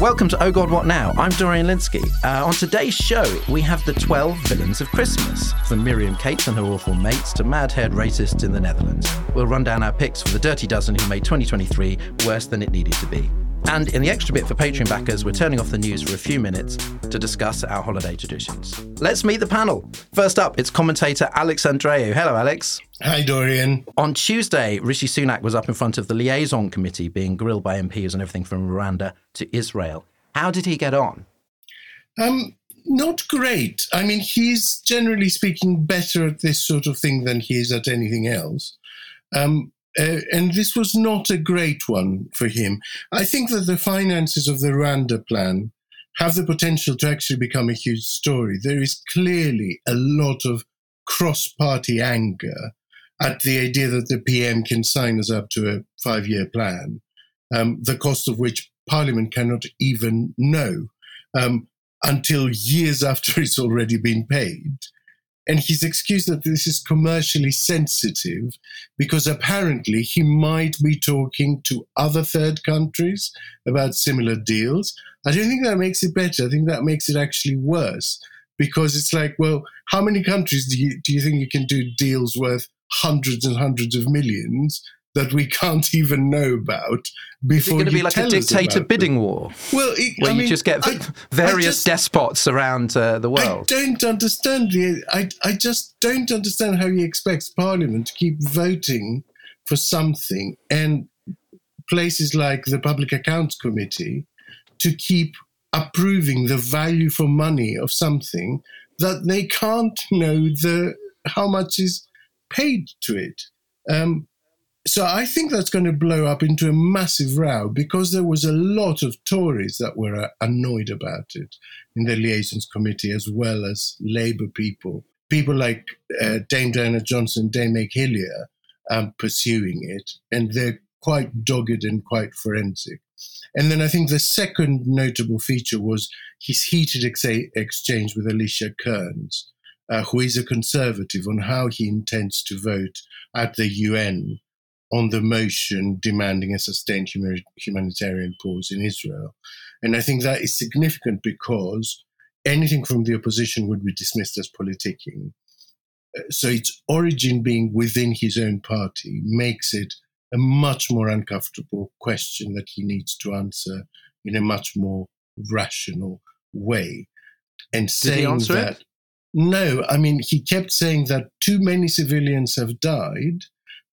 Welcome to Oh God What Now? I'm Dorian Lynskey. Uh, on today's show, we have the 12 villains of Christmas, from Miriam Cates and her awful mates to mad haired racists in the Netherlands. We'll run down our picks for the dirty dozen who made 2023 worse than it needed to be. And in the extra bit for Patreon backers, we're turning off the news for a few minutes to discuss our holiday traditions. Let's meet the panel. First up, it's commentator Alex Andreou. Hello, Alex. Hi, Dorian. On Tuesday, Rishi Sunak was up in front of the liaison committee being grilled by MPs on everything from Rwanda to Israel. How did he get on? Um, not great. I mean, he's generally speaking better at this sort of thing than he is at anything else. Um, uh, and this was not a great one for him. I think that the finances of the Rwanda plan have the potential to actually become a huge story. There is clearly a lot of cross party anger at the idea that the PM can sign us up to a five year plan, um, the cost of which Parliament cannot even know um, until years after it's already been paid. And he's excused that this is commercially sensitive because apparently he might be talking to other third countries about similar deals. I don't think that makes it better. I think that makes it actually worse because it's like, well, how many countries do you, do you think you can do deals worth hundreds and hundreds of millions that we can't even know about before. It's going to be like a dictator bidding them. war. Well, it, where I you mean, just get I, various I just, despots around uh, the world. I don't understand the. I I just don't understand how he expects Parliament to keep voting for something and places like the Public Accounts Committee to keep approving the value for money of something that they can't know the how much is paid to it. Um, so I think that's going to blow up into a massive row because there was a lot of Tories that were uh, annoyed about it in the liaisons committee, as well as Labour people. People like uh, Dame Diana Johnson, Dame Meg Hillier, um, pursuing it, and they're quite dogged and quite forensic. And then I think the second notable feature was his heated ex- exchange with Alicia Kearns, uh, who is a conservative, on how he intends to vote at the UN on the motion demanding a sustained humanitarian pause in Israel. And I think that is significant because anything from the opposition would be dismissed as politicking. Uh, so its origin being within his own party makes it a much more uncomfortable question that he needs to answer in a much more rational way. And Did saying that, it? no, I mean, he kept saying that too many civilians have died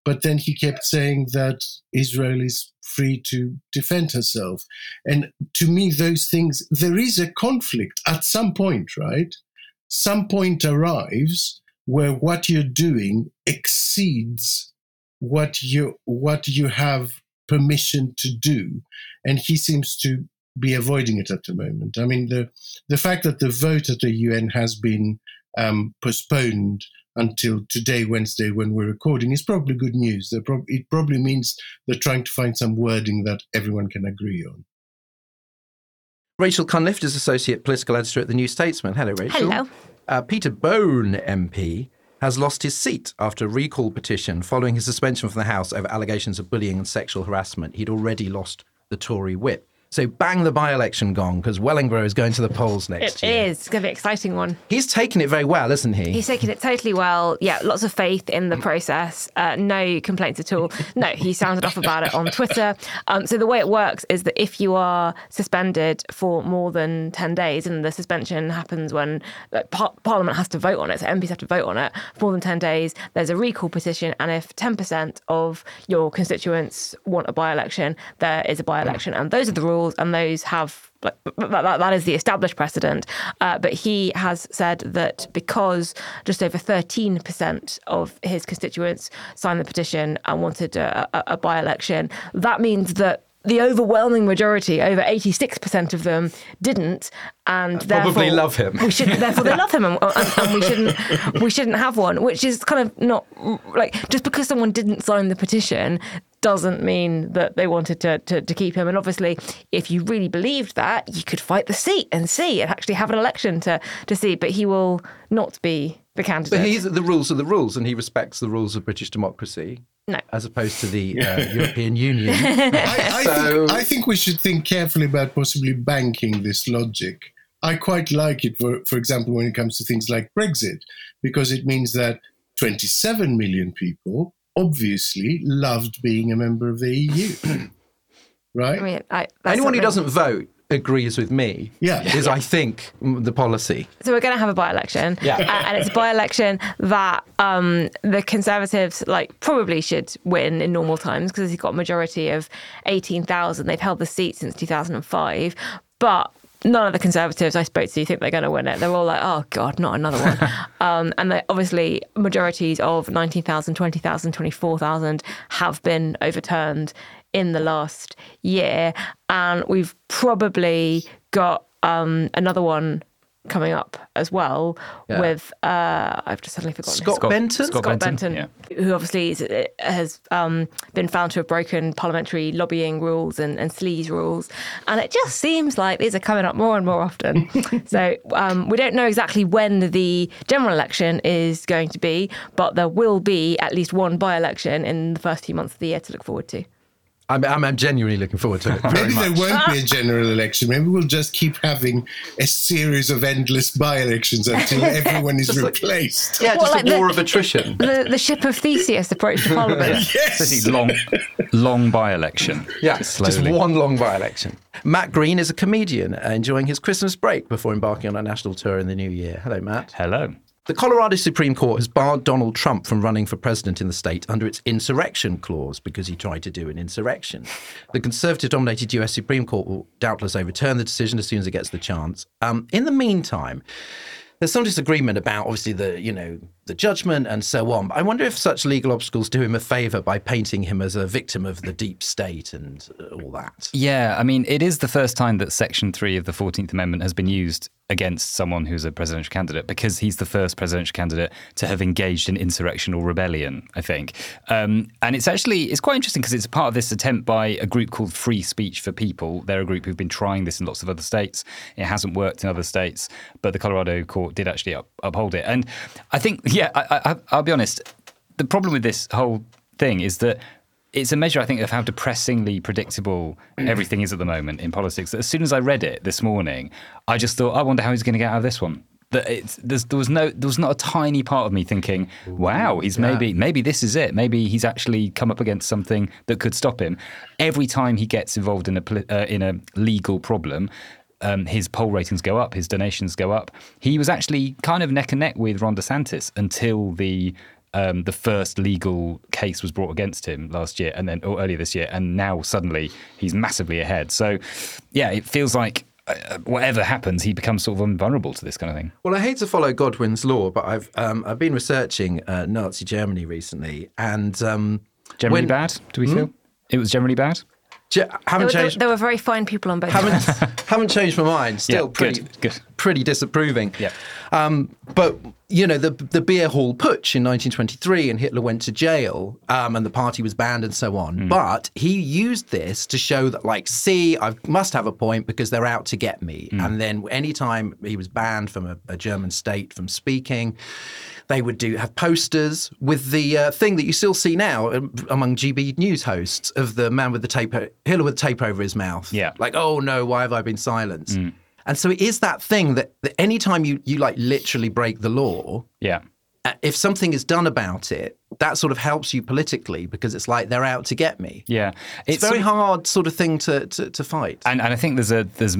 but then he kept saying that Israel is free to defend herself. And to me, those things, there is a conflict at some point, right? Some point arrives where what you're doing exceeds what you what you have permission to do and he seems to be avoiding it at the moment i mean the the fact that the vote at the un has been um, postponed until today, Wednesday, when we're recording, is probably good news. It probably means they're trying to find some wording that everyone can agree on. Rachel Cunliffe is Associate Political Editor at The New Statesman. Hello, Rachel. Hello. Uh, Peter Bone MP has lost his seat after a recall petition following his suspension from the House over allegations of bullying and sexual harassment. He'd already lost the Tory whip. So bang the by-election gong because Wellingborough is going to the polls next It year. is. It's going to be an exciting one. He's taken it very well, isn't he? He's taken it totally well. Yeah, lots of faith in the process. Uh, no complaints at all. No, he sounded off about it on Twitter. Um, so the way it works is that if you are suspended for more than 10 days, and the suspension happens when like, par- Parliament has to vote on it, so MPs have to vote on it for more than 10 days, there's a recall petition. And if 10% of your constituents want a by election, there is a by election. And those are the rules, and those have like that, that, is the established precedent. Uh, but he has said that because just over 13% of his constituents signed the petition and wanted a, a, a by election, that means that the overwhelming majority, over 86% of them, didn't, and Probably therefore love him. We should, therefore, they love him, and, and, and we shouldn't we shouldn't have one. Which is kind of not like just because someone didn't sign the petition doesn't mean that they wanted to, to, to keep him. And obviously, if you really believed that, you could fight the seat and see and actually have an election to to see. But he will not be the candidate. But he's the rules are the rules, and he respects the rules of British democracy. No. as opposed to the uh, European Union. I, I, So- think, I think we should think carefully about possibly banking this logic. I quite like it, for, for example, when it comes to things like Brexit, because it means that 27 million people obviously loved being a member of the EU. right? I mean, I, that's Anyone who doesn't vote agrees with me. Yeah. is I think the policy. So we're going to have a by-election, Yeah. A- and it's a by-election that um, the Conservatives like probably should win in normal times because he's got a majority of eighteen thousand. They've held the seat since two thousand and five, but. None of the Conservatives I spoke to think they're going to win it. They're all like, "Oh God, not another one." um, and they, obviously, majorities of 19,000, 20,000, 24,000 have been overturned in the last year, and we've probably got um, another one coming up as well Yeah. with uh, I've just suddenly forgotten. Scott, Scott- Benton. Scott Scott Benton, Benton, who obviously is, has um, been found to have broken parliamentary lobbying rules and, and sleaze rules. And it just seems like these are coming up more and more often. so um, we don't know exactly when the general election is going to be, but there will be at least one by election in the first few months of the year to look forward to. I'm, I'm, I'm genuinely looking forward to it. Very Maybe there won't be a general election. Maybe we'll just keep having a series of endless by elections until everyone is Just like- replaced. Yeah, What, just like a the- war of attrition. The, the ship of Theseus approached the parliament. Yes. Basically, long, long by-election. Yes, just Slowly. one long by-election. Matt Green is a comedian uh, enjoying his Christmas break before embarking on a national tour in the new year. Hello, Matt. Hello. The Colorado Supreme Court has barred Donald Trump from running for president in the state under its insurrection clause because he tried to do an insurrection. The conservative dominated US Supreme Court will doubtless overturn the decision as soon as it gets the chance. Um, in the meantime, there's some disagreement about obviously the you know the judgment and so on. But I wonder if such legal obstacles do him a favour by painting him as a victim of the deep state and uh, all that. Yeah, I mean, it is the first time that Section 3 of the 14th Amendment has been used against someone who's a presidential candidate because he's the first presidential candidate to have engaged in insurrection or rebellion, I think. Um, and it's actually, it's quite interesting because it's part of this attempt by a group called Free Speech for People. They're a group who've been trying this in lots of other states. It hasn't worked in other states, but the Colorado court did actually up, uphold it. And I think, yeah, I, I, I'll be honest, the problem with this whole thing is that it's a measure, I think, of how depressingly predictable everything is at the moment in politics. As soon as I read it this morning, I just thought, I wonder how he's going to get out of this one. That there was no, there was not a tiny part of me thinking, "Wow, he's maybe, maybe this is it. Maybe he's actually come up against something that could stop him." Every time he gets involved in a uh, in a legal problem, um, his poll ratings go up, his donations go up. He was actually kind of neck and neck with Ron DeSantis until the um, the first legal case was brought against him last year, and then or earlier this year, and now suddenly he's massively ahead. So, yeah, it feels like uh, whatever happens, he becomes sort of invulnerable to this kind of thing. Well, I hate to follow Godwin's law, but I've um, I've been researching uh, Nazi Germany recently, and um, Generally when- bad? Do we feel it was generally bad? Ge- There haven't were, changed. there were very fine people on both haven't haven't changed my mind. Still Yeah, pretty good, good. pretty disapproving. Yeah. Um, but you know, the the beer hall putsch in 1923, and Hitler went to jail, um, and the party was banned, and so on. Hmm. But he used this to show that, like, see, I must have a point because they're out to get me. Hmm. And then, anytime he was banned from a, a German state from speaking, they would do have posters with the uh, thing that you still see now um, among GB news hosts of the man with the tape, Hitler with tape over his mouth. Yeah. like, oh no, why have I been silenced? And so it is that thing that, that anytime you, you like literally break the law, Yeah. uh, if something is done about it, that sort of helps you politically because it's like they're out to get me. Yeah. It's, a very sort of- hard sort of thing to, to, to fight. And, and I think there's a there's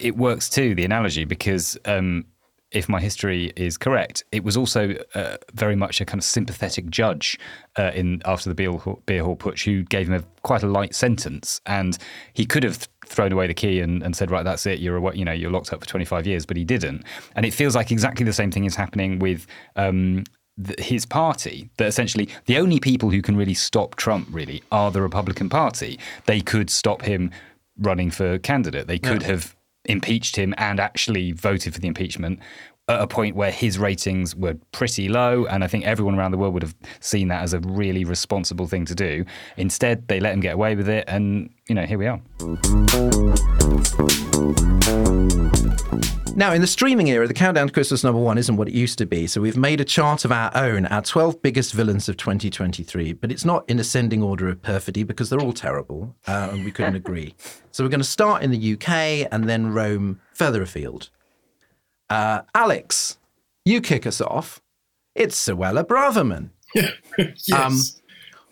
it works too the analogy because um, if my history is correct, it was also uh, very much a kind of sympathetic judge uh, in after the beer hall, beer hall putsch who gave him a, quite a light sentence, and he could have thrown away the key and, and said, right, that's it, you're you know you're locked up for 25 years, but he didn't, and it feels like exactly the same thing is happening with. Um, th- his party that essentially the only people who can really stop Trump really are the Republican Party. They could stop him running for candidate. They could have impeached him and actually voted for the impeachment at a point where his ratings were pretty low. And I think everyone around the world would have seen that as a really responsible thing to do. Instead, they let him get away with it. And, you know, here we are. Now, in the streaming era, the countdown to Christmas number one isn't what it used to be. So we've made a chart of our own, our 12 biggest villains of 2023. But it's not in ascending order of perfidy because they're all terrible uh, and we couldn't agree. So we're going to start in the UK and then roam further afield. Uh, Alex, you kick us off. It's Suella Braverman. yes. Um,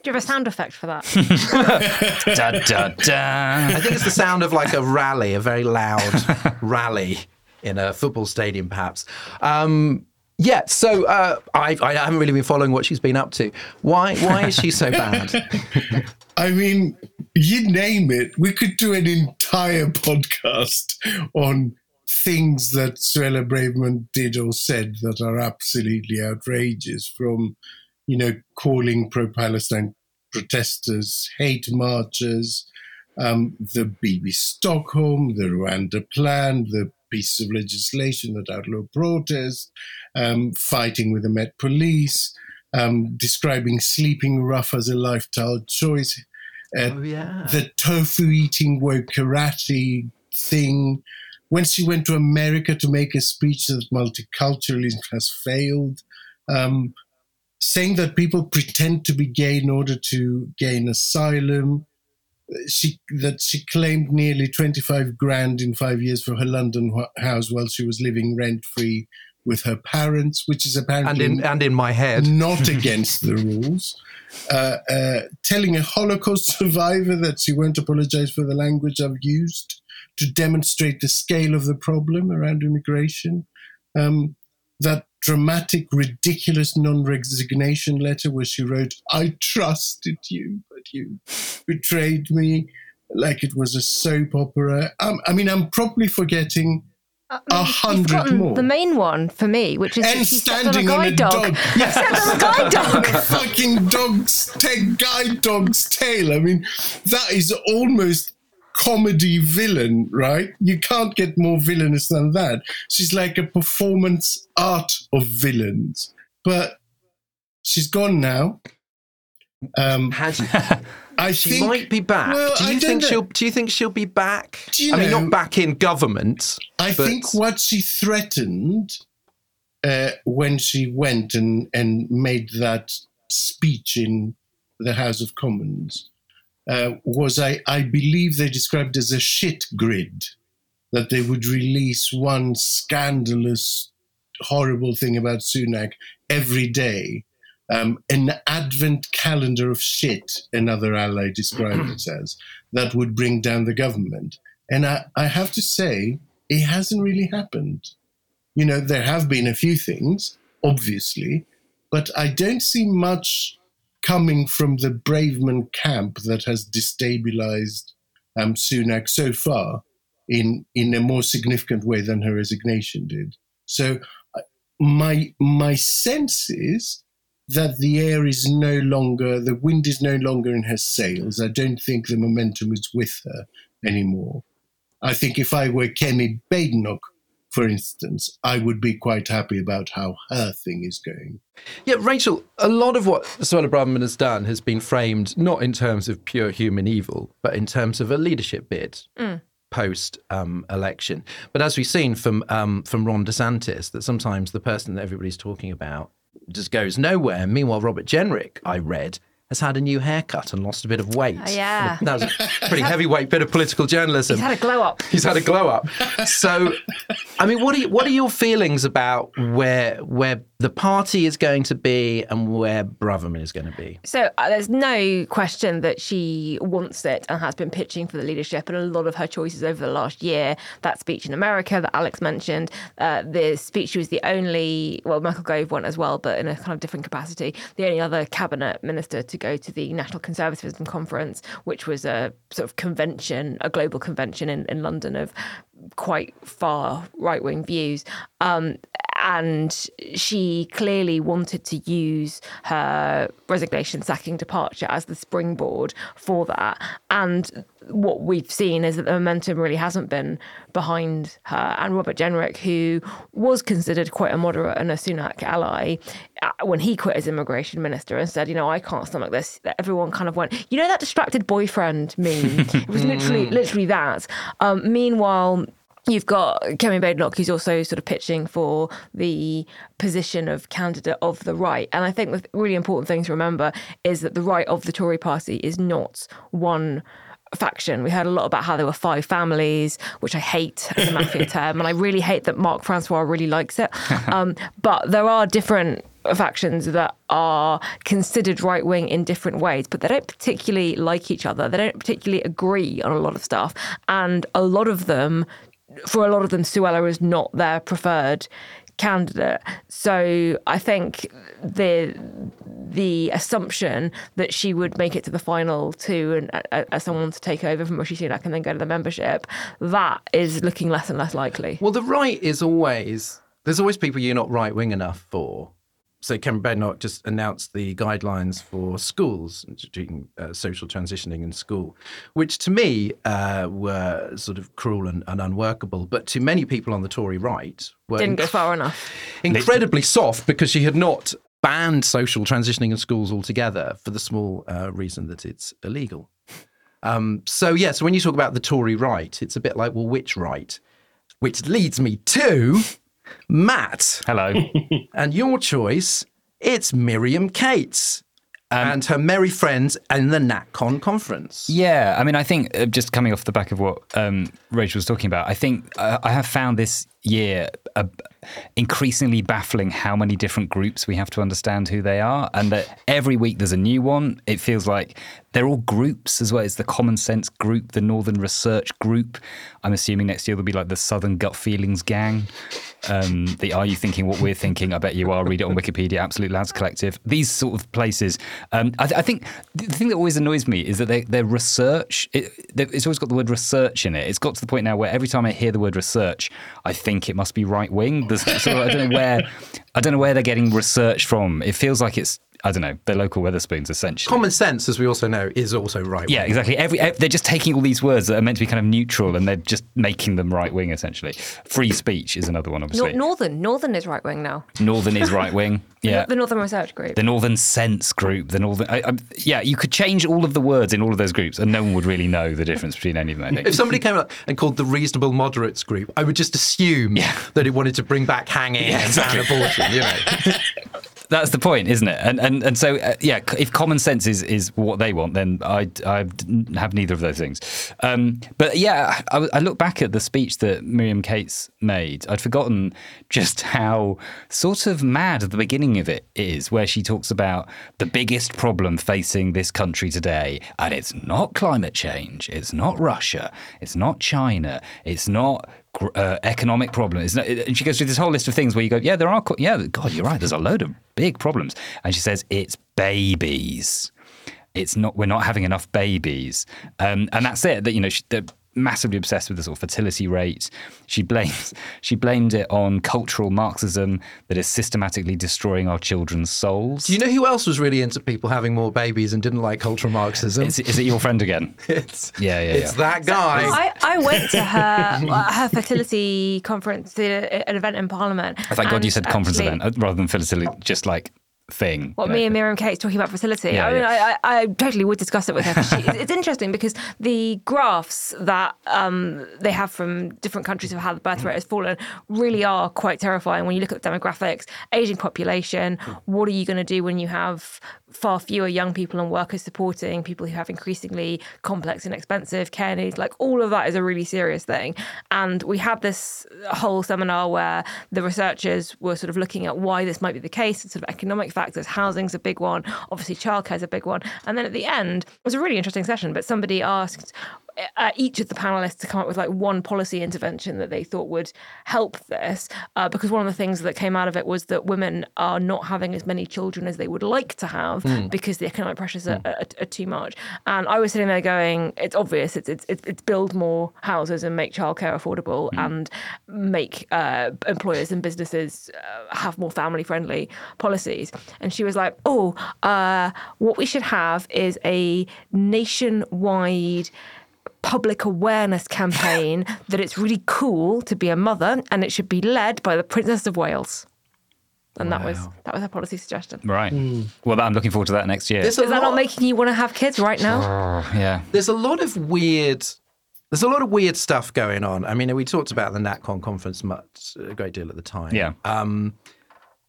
Do you have a sound effect for that? da, da, da. I think it's the sound of like a rally, a very loud rally in a football stadium, perhaps. Um, yeah, so uh, I, I haven't really been following what she's been up to. Why? Why is she so bad? I mean, you name it. We could do an entire podcast on things that Suella Braverman did or said that are absolutely outrageous, from, you know, calling pro Palestine protesters hate marchers, um, the Bibby Stockholm, the Rwanda plan, the piece of legislation that outlawed protest, um, fighting with the Met Police, um, describing sleeping rough as a lifestyle choice, uh, oh, yeah. the tofu eating woke karate thing. When she went to America to make a speech that multiculturalism has failed, um, saying that people pretend to be gay in order to gain asylum. She that she claimed nearly twenty five grand in five years for her London house while she was living rent free with her parents, which is apparently and in and in my head. not against the rules. Uh, uh, telling a Holocaust survivor that she won't apologize for the language I've used to demonstrate the scale of the problem around immigration. Um, that dramatic, ridiculous non resignation letter where she wrote, I trusted you, but you betrayed me, like it was a soap opera. Um, I mean, I'm probably forgetting a hundred more. the main one for me, which is and stepped on a standing on a dog. dog. Stepped on a guide dog. a fucking dog's ta- guide dog's tail. I mean, that is almost comedy villain, right? You can't get more villainous than that. She's like a performance art of villains. But she's gone now. Um, Had I she think might be back. Well, do you think know. she'll? Do you think she'll be back? Do you I mean, not back in government. I but- think what she threatened uh, when she went and, and made that speech in the House of Commons uh, was, I, I believe, they described as a shit grid, that they would release one scandalous, horrible thing about Sunak every day. Um, an advent calendar of shit, another ally described it as, that would bring down the government. And I, I have to say, it hasn't really happened. You know, there have been a few things, obviously, but I don't see much coming from the Braverman camp that has destabilized um, Sunak so far in in a more significant way than her resignation did. So uh, my my sense is that the air is no longer the wind is no longer in her sails. I don't think the momentum is with her anymore. I think if I were Kemi Badenoch, for instance, I would be quite happy about how her thing is going. Yeah, Rachel, a lot of what Suella Braverman has done has been framed not in terms of pure human evil, but in terms of a leadership bid. Post um, election, but as we've seen from um, from Ron DeSantis, that sometimes the person that everybody's talking about just goes nowhere. Meanwhile, Robert Jenrick, I read, has had a new haircut and lost a bit of weight. Oh, yeah. that was a pretty heavyweight bit of political journalism. He's had a glow up. He's had a glow up. So, I mean, what are you, what are your feelings about where where the party is going to be and where Braverman is going to be? So uh, there's no question that she wants it and has been pitching for the leadership. And a lot of her choices over the last year, that speech in America that Alex mentioned, uh, the speech she was the only, well, Michael Gove went as well, but in a kind of different capacity, the only other cabinet minister to go to the National Conservatism Conference, which was a sort of convention, a global convention in, in London of quite far right wing views. Um, and she clearly wanted to use her resignation, sacking, departure as the springboard for that. And what we've seen is that the momentum really hasn't been behind her. And Robert Jenrick, who was considered quite a moderate and a Sunak ally, uh, when he quit as immigration minister and said, you know, I can't stomach this, everyone kind of went, you know, that distracted boyfriend meme. it was literally, literally that. Um, meanwhile, You've got Kemi Badenoch, who's also sort of pitching for the position of candidate of the right. And I think the really important thing to remember is that the right of the Tory party is not one faction. We heard a lot about how there were five families, which I hate as a mafia term, and I really hate that Marc Francois really likes it. Um, but there are different factions that are considered right wing in different ways, but they don't particularly like each other. They don't particularly agree on a lot of stuff, and a lot of them for a lot of them, Suella is not their preferred candidate. So I think the the assumption that she would make it to the final two and uh, as someone to take over from Rishi Sunak and then go to the membership, that is looking less and less likely. Well, the right is always there's always people you're not right wing enough for. So Kemi Badenoch just announced the guidelines for schools doing uh, social transitioning in school, which to me uh, were sort of cruel and, and, unworkable, but to many people on the Tory right were didn't go far enough. Incredibly soft because she had not banned social transitioning in schools altogether for the small uh, reason that it's illegal. Um, so yeah, so when you talk about the Tory right, it's a bit like well, which right? Which leads me to Matt. Hello. and your choice, it's Miriam Cates. Um, and her merry friends in the NatCon conference. Yeah, I mean, I think uh, just coming off the back of what um, Rachel was talking about, I think uh, I have found this year uh, increasingly baffling how many different groups we have to understand who they are, and that every week there's a new one. It feels like they're all groups as well. It's the Common Sense Group, the Northern Research Group. I'm assuming next year there'll be like the Southern Gut Feelings Gang. Um, the Are You Thinking What We're Thinking? I bet you are. Read it on Wikipedia, Absolute Lads Collective. These sort of places. Um, I, th- I, think the thing that always annoys me is that they, their research, it, it's always got the word research in it. It's got the point now where every time I hear the word research, I think it must be right wing. I don't know where I don't know where they're getting research from. It feels like it's I don't know, they're local Wetherspoons essentially. Common sense, as we also know, is also right. Wing. Yeah, exactly. Every, every, they're just taking all these words that are meant to be kind of neutral and they're just making them right wing essentially. Free speech is another one, obviously. Northern, Northern is right wing now. Northern is right wing. Yeah, the Northern Research Group, the Northern Sense Group, the Northern. I, I, yeah, you could change all of the words in all of those groups, and no one would really know the difference between any of them. I think. If somebody came up and called the Reasonable Moderates Group, I would just assume yeah. that it wanted to bring back hanging yeah, exactly. and abortion. You know. That's the point, isn't it? And and and so uh, yeah, if common sense is, is what they want, then I I have neither of those things. Um, but yeah, I, I, look back at the speech that Miriam Cates made. I'd forgotten just how sort of mad the beginning of it is, where she talks about the biggest problem facing this country today, and it's not climate change, it's not Russia, it's not China, it's not uh, economic problem. Not, and she goes through this whole list of things where you go, yeah, there are, yeah, God, you're right. There's a load of big problems. And she says it's babies. It's not. We're not having enough babies, um, and that's it. That you know, she, the, massively obsessed with the sort of fertility rate. She blames she blamed it on cultural Marxism that is systematically destroying our children's souls. Do you know who else was really into people having more babies and didn't like cultural Marxism? Is, is it your friend again? it's Yeah, yeah, it's yeah. that guy. I, I went to her her fertility conference, an event in Parliament. Oh, Thank God you said conference actually- event uh, rather than fertility, just like thing. What you know. me and Miriam Cates talking about fertility. Yeah, I mean, yeah. I, I, I totally would discuss it with her. She, it's interesting because the graphs that um, they have from different countries of how the birth rate has fallen really are quite terrifying. When you look at demographics, aging population, what are you going to do when you have far fewer young people and workers supporting people who have increasingly complex and expensive care needs? Like all of that is a really serious thing. And we had this whole seminar where the researchers were sort of looking at why this might be the case, sort of economic factors. Housing's a big one. Obviously, childcare's a big one. And then at the end, it was a really interesting session, but somebody asked uh, each of the panelists to come up with like one policy intervention that they thought would help this. Uh, because one of the things that came out of it was that women are not having as many children as they would like to have because the economic pressures are, are, are too much. And I was sitting there going, it's obvious. It's it's it's, it's build more houses and make childcare affordable and make uh, employers and businesses uh, have more family friendly policies. And she was like, oh, uh, what we should have is a nationwide public awareness campaign that it's really cool to be a mother and it should be led by the Princess of Wales. And that was that was her policy suggestion. Right. Well, I'm looking forward to that next year. There's Is that not making you want to have kids right now? Oh, yeah. there's a lot of weird there's a lot of weird stuff going on. I mean, we talked about the NatCon conference much a great deal at the time. Yeah. Um,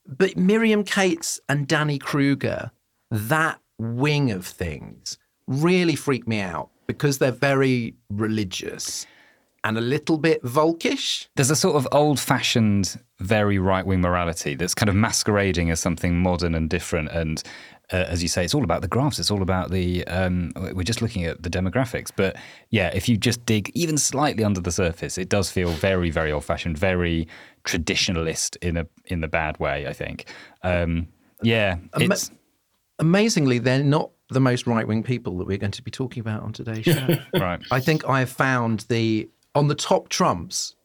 but Miriam Cates and Danny Kruger, that wing of things, really freaked me out because they're very religious and a little bit volkish. There's a sort of old fashioned, very right wing morality that's kind of masquerading as something modern and different. And uh, as you say, it's all about the graphs. It's all about the, um, we're just looking at the demographics. But yeah, if you just dig even slightly under the surface, it does feel very, very old fashioned, very traditionalist in a in the bad way, I think. Um, yeah. Ama- It's, Amazingly, they're not the most right wing people that we're going to be talking about on today's show. right. I think I have found the on the top trumps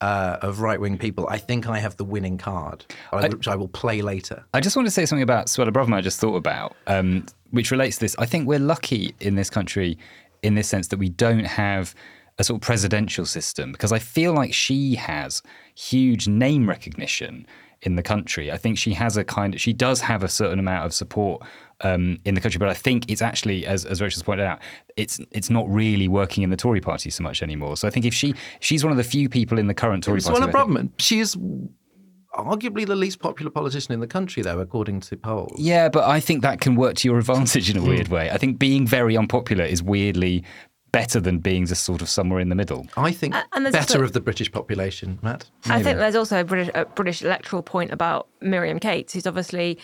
uh, of right wing people. I think I have the winning card, I- which I will play later. I just want to say something about Suella Braverman I just thought about, um, which relates to this. I think we're lucky in this country in this sense that we don't have a sort of presidential system because I feel like she has huge name recognition in the country. I think she has a kind of, she does have a certain amount of support um, in the country, but I think it's actually, as, as Rachel's pointed out, it's it's not really working in the Tory party so much anymore. So I think if she she's one of the few people in the current Tory party. Suella who I think- she is arguably the least popular politician in the country, though, according to polls. Yeah, but I think that can work to your advantage in a weird way. I think being very unpopular is weirdly better than being just sort of somewhere in the middle. I think and better also- of the British population, Matt. I think there's also a British, a British electoral point about Miriam Cates, who's obviously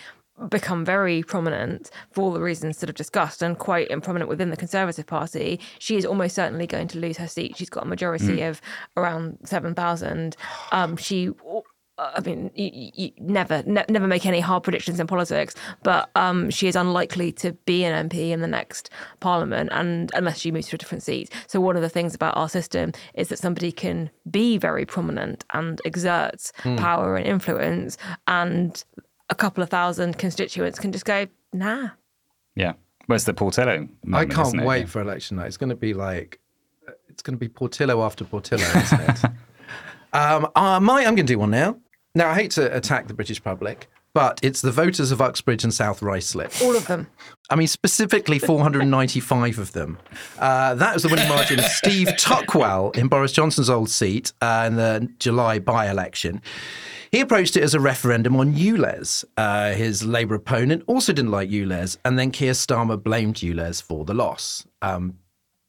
become very prominent for all the reasons that I've discussed and quite prominent within the Conservative Party. She is almost certainly going to lose her seat. She's got a majority of around 7,000. Um, she. I mean, you, you never, ne- never make any hard predictions in politics, but um, she is unlikely to be an MP in the next Parliament, and unless she moves to a different seat. So one of the things about our system is that somebody can be very prominent and exerts power and influence, and a couple of thousand constituents can just go, nah. Yeah. Where's the Portillo? I can't wait Yeah. for election night. It's going to be like, it's going to be Portillo after Portillo, isn't it? um, uh, my, I'm going to do one now. Now, I hate to attack the British public, but it's the voters of Uxbridge and South Ruislip. All of them. I mean, specifically 495 of them. Uh, that was the winning margin of Steve Tuckwell in Boris Johnson's old seat uh, in the July by election. He approached it as a referendum on ULEZ. Uh, his Labour opponent also didn't like ULEZ, and then Keir Starmer blamed ULEZ for the loss um,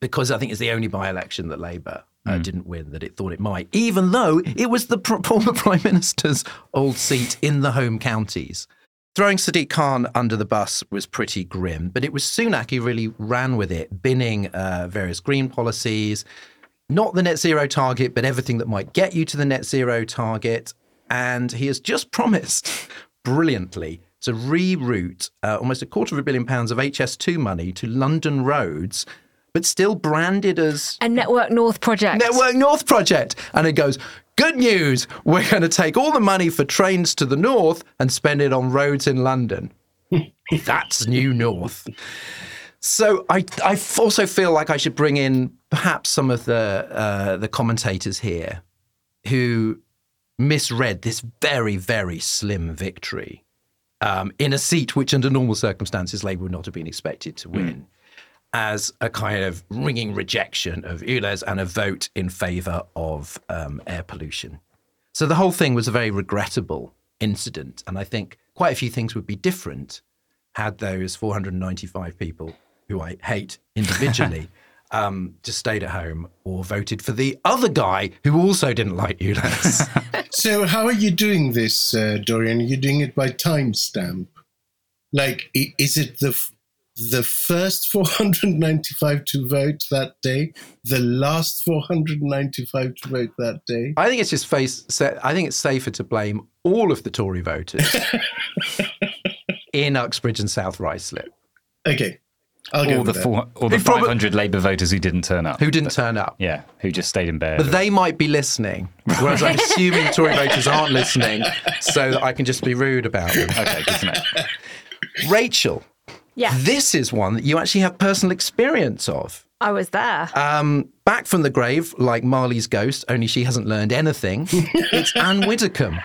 because I think it's the only by election that Labour. Uh, Didn't win that it thought it might, even though it was the former Prime Minister's old seat in the home counties. Throwing Sadiq Khan under the bus was pretty grim, but it was Sunak who really ran with it, binning uh, various green policies, not the net zero target, but everything that might get you to the net zero target. And he has just promised brilliantly to reroute uh, almost a quarter of a billion pounds of HS2 money to London roads but still branded as A Network North project. Network North project. And it goes, good news, we're going to take all the money for trains to the north and spend it on roads in London. That's New North. So I, I also feel like I should bring in perhaps some of the uh, the commentators here who misread this very very slim victory um, in a seat which, under normal circumstances, Labour would not have been expected to win, as a kind of ringing rejection of ULEZ and a vote in favour of um, air pollution. So the whole thing was a very regrettable incident, and I think quite a few things would be different had those 495 people who I hate individually um, just stayed at home or voted for the other guy who also didn't like ULEZ. So, how are you doing this, uh, Dorian? Are you doing it by timestamp? Like, is it the f- the first 495 to vote that day, the last 495 to vote that day? I think it's just face. I think it's safer to blame all of the Tory voters in Uxbridge and South Ruislip Okay, I'll go All the four, all the probably- 500 Labour voters who didn't turn up. who didn't turn up. Yeah, who just stayed in bed. But they might be listening, whereas I'm assuming Tory voters aren't listening, so that I can just be rude about them. okay, good to know. Rachel, Yeah, this is one that you actually have personal experience of. I was there. Um, back from the grave, like Marley's ghost, only she hasn't learned anything. it's Anne Widdecombe.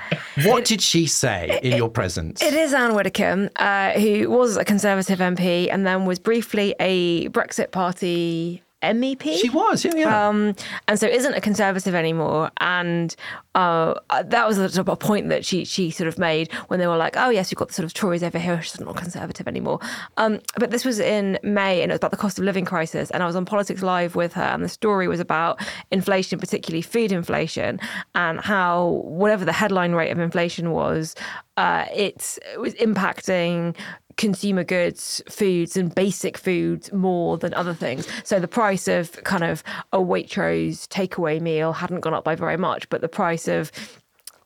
What did she say in your presence? It is Anne Widdecombe, uh, who was a Conservative MP and then was briefly a Brexit Party MEP. She was, yeah, yeah. Um, and so isn't a conservative anymore. And uh, that was a, sort of a point that she she sort of made when they were like, oh yes, you've got the sort of Tories over here, she's not conservative anymore. Um, but this was in May, and it was about the cost of living crisis. And I was on Politics Live with her, and the story was about inflation, particularly food inflation, and how whatever the headline rate of inflation was, uh, it was impacting consumer goods, foods, and basic foods more than other things. So the price of kind of a Waitrose takeaway meal hadn't gone up by very much, but the price of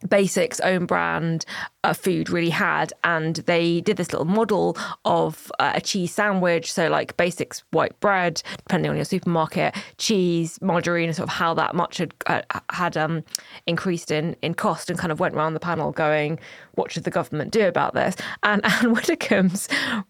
Basics own brand uh, food really had, and they did this little model of uh, a cheese sandwich. So like Basics white bread, depending on your supermarket, cheese, margarine, sort of how that much had uh, had um, increased in in cost, and kind of went around the panel going, "What should the government do about this?" And Anne Widdecombe's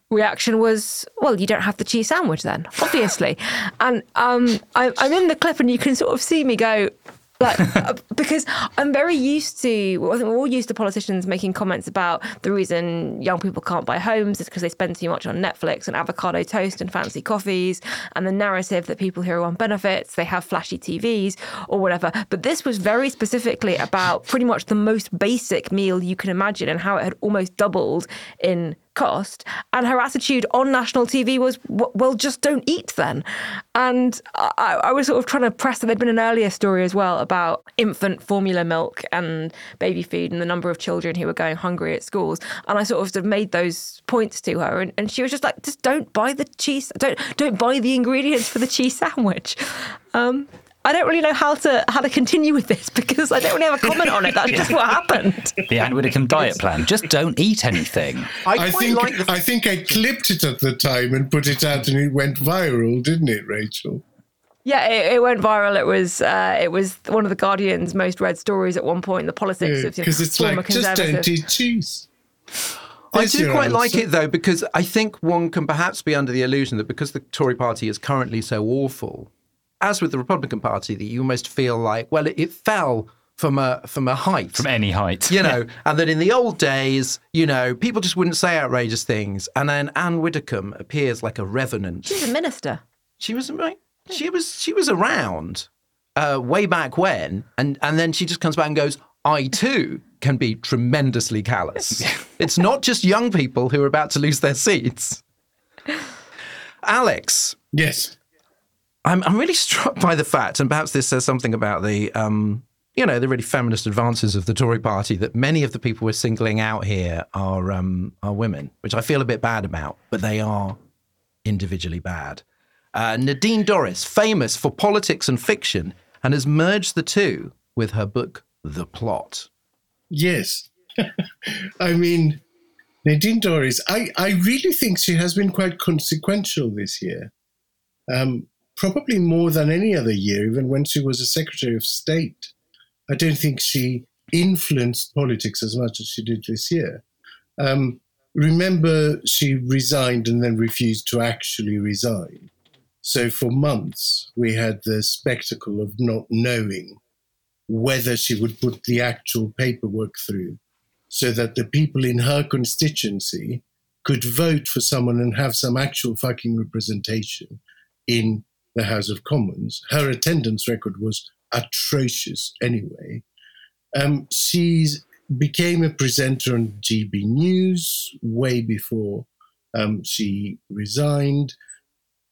reaction was, "Well, you don't have the cheese sandwich then, obviously." and um, I, I'm in the clip, and you can sort of see me go like uh, because I'm very used to. Well, I think we're all used to politicians making comments about the reason young people can't buy homes is because they spend too much on Netflix and avocado toast and fancy coffees, and the narrative that people who are on benefits they have flashy TVs or whatever. But this was very specifically about pretty much the most basic meal you can imagine and how it had almost doubled in cost. And her attitude on national TV was, well, just don't eat then. And I, I was sort of trying to press that there'd been an earlier story as well about infant formula milk and baby food and the number of children who were going hungry at schools. And I sort of, sort of made those points to her. And, and she was just like, just don't buy the cheese, don't, don't buy the ingredients for the cheese sandwich. Um, I don't really know how to how to continue with this because I don't really have a comment on it. That's just what happened. The Anne Widdecombe diet plan. Just don't eat anything. I I think like the I think I clipped it at the time and put it out, and it went viral, didn't it, Rachel? Yeah, it, it went viral. It was uh, it was one of the Guardian's most read stories at one point. The politics of you know, Because it's like just don't eat cheese. I do your quite like it though, because I think one can perhaps be under the illusion that because the Tory party is currently so awful, as with the Republican Party, that you almost feel like, well, it, it fell from a from a height. From any height. you know, and that in the old days, you know, people just wouldn't say outrageous things. And then Anne Widdecombe appears like a revenant. She's a minister. She was right. She was she was around uh, way back when, and and then she just comes back and goes, "I too can be tremendously callous." it's not just young people who are about to lose their seats. Alex, Yes. I'm I'm really struck by the fact, and perhaps this says something about the um, you know, the really feminist advances of the Tory party that many of the people we're singling out here are um, are women, which I feel a bit bad about, but they are individually bad. Uh, Nadine Dorries, famous for politics and fiction, and has merged the two with her book The Plot. Yes. I mean, Nadine Dorries, I, I really think she has been quite consequential this year. Um, probably more than any other year, even when she was a Secretary of State. I don't think she influenced politics as much as she did this year. Um, remember, she resigned and then refused to actually resign. So for months, we had the spectacle of not knowing whether she would put the actual paperwork through so that the people in her constituency could vote for someone and have some actual fucking representation in the House of Commons. Her attendance record was atrocious anyway. Um, she became a presenter on GB News way before um, she resigned.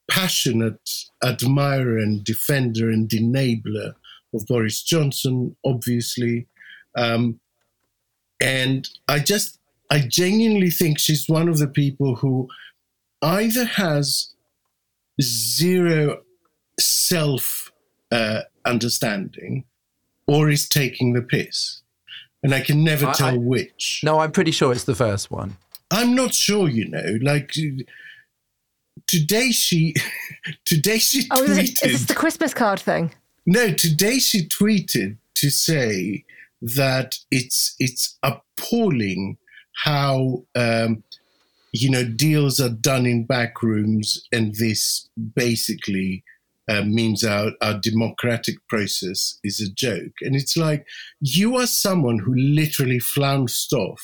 Passionate admirer and defender and enabler of Boris Johnson, obviously. Um, and I just, I genuinely think she's one of the people who either has zero self uh, understanding or is taking the piss. And I can never I- tell I- which. No, I'm pretty sure it's the first one. I'm not sure, you know. Like today, she today she Oh, is, tweeted. it, is this the Christmas card thing? No, today she tweeted to say that it's it's appalling how um, you know deals are done in back rooms, and this basically uh, means our our democratic process is a joke. And it's like you are someone who literally flounced off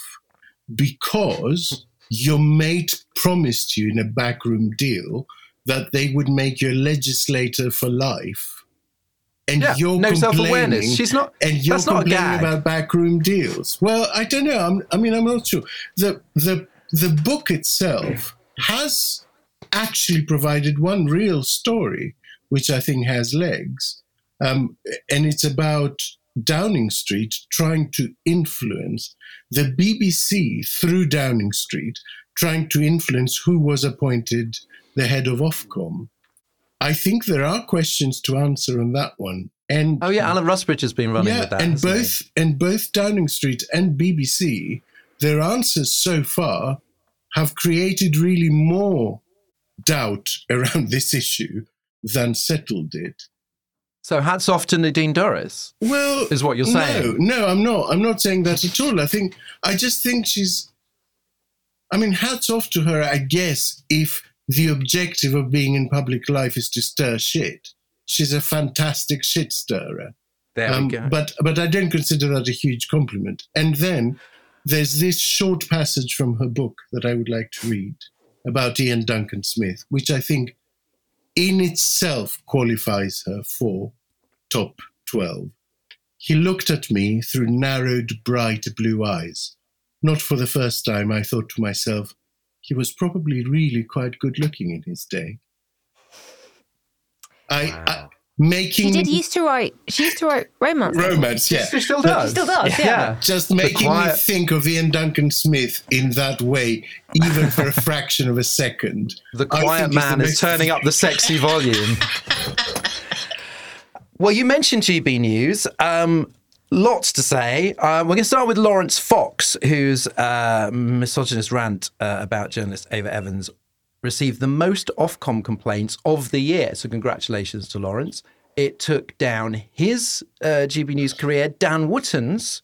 because your mate promised you in a backroom deal that they would make you a legislator for life. And Yeah, you're no self-awareness. She's not- And you're that's not a complaining about backroom deals. Well, I don't know. I'm, I mean, I'm not sure. The the the book itself has actually provided one real story, which I think has legs, um, and it's about Downing Street trying to influence the BBC through Downing Street, trying to influence who was appointed the head of Ofcom. I think there are questions to answer on that one. And Oh yeah, Alan Rusbridger has been running yeah, with that. and hasn't he? both and both Downing Street and BBC, their answers so far have created really more doubt around this issue than settled it. So hats off to Nadine Dorries. Well, Is what you're saying. No, no, I'm not. I'm not saying that at all. I think I just think she's. I mean, hats off to her. I guess if the objective of being in public life is to stir shit, she's a fantastic shit stirrer. There Um, we go. But but I don't consider that a huge compliment. And then there's this short passage from her book that I would like to read about Ian Duncan Smith, which I think in itself qualifies her for top 12. He looked at me through narrowed, bright blue eyes. Not for the first time, I thought to myself, he was probably really quite good looking in his day. I, I making She did used to write. She used to write romance. romance, yeah. She still does. She still does, yeah. Just making me think of Ian Duncan Smith in that way, even for a fraction of a second. The quiet think he's the man is most- turning up the sexy volume. well, you mentioned GB News. Um, lots to say. Uh, we're going to start with Laurence Fox, whose uh, misogynist rant uh, about journalist Ava Evans received the most Ofcom complaints of the year. So, congratulations to Laurence. It took down his uh, GB News career, Dan Wootton's,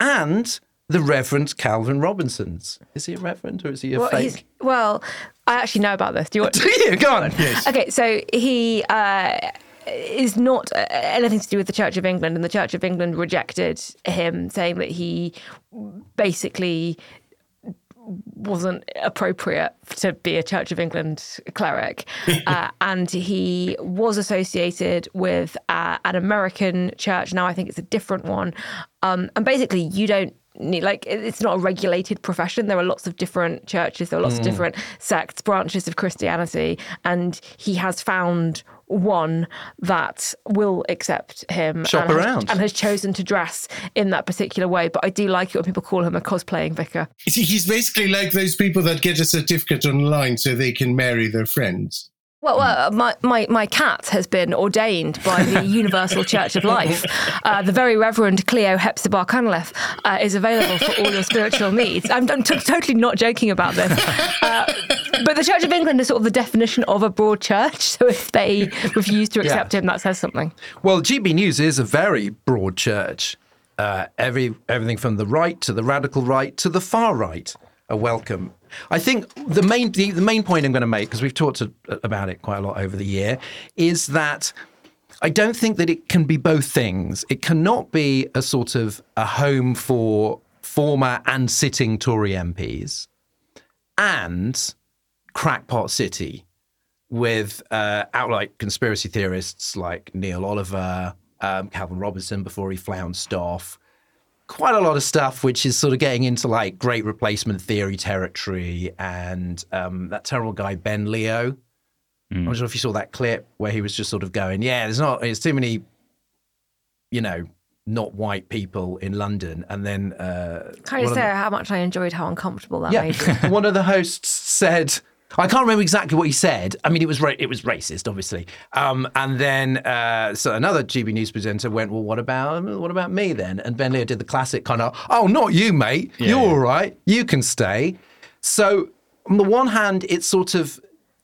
and the Reverend Calvin Robinson's. Is he a reverend or is he a Well, fake? he's, well, I actually know about this. Do you want? Do you? Go on. Okay, so he uh, is not uh, anything to do with the Church of England, and the Church of England rejected him, saying that he basically wasn't appropriate to be a Church of England cleric. uh, and he was associated with uh, an American church. Now I think it's a different one. Um, and basically, you don't need, like, it's not a regulated profession. There are lots of different churches, there are lots Mm. of different sects, branches of Christianity. And he has found one that will accept him Shop and has- around. and has chosen to dress in that particular way. But I do like it when people call him a cosplaying vicar. He's basically like those people that get a certificate online so they can marry their friends. Well, uh, my, my, my cat has been ordained by the Universal Church of Life. Uh, the very Reverend Cleo Hepzibah Cunliffe uh, is available for all your spiritual needs. I'm, I'm t- totally not joking about this. Uh, but the Church of England is sort of the definition of a broad church. So if they refuse to accept Yeah. him, that says something. Well, GB News is a very broad church. Uh, every everything from the right to the radical right to the far right are welcome. I think the main the, the main point I'm going to make because we've talked to, about it quite a lot over the year is that I don't think that it can be both things. It cannot be a sort of a home for former and sitting Tory MPs and crackpot city with uh, outright conspiracy theorists like Neil Oliver, um, Calvin Robinson before he flounced off. Quite a lot of stuff which is sort of getting into like great replacement theory territory and um, that terrible guy, Ben Leo. I'm not sure if you saw that clip where he was just sort of going, yeah, there's not, it's too many, you know, not white people in London. And then uh, Can I just of say the- how much I enjoyed how uncomfortable that made me? one of the hosts said, I can't remember exactly what he said. I mean, it was ra- it was racist, obviously. Um, and then uh, so another GB News presenter went, "Well, what about what about me then?" And Ben Leo did the classic kind of, "Oh, not you, mate. You're yeah. all right. You can stay." So on the one hand, it's sort of,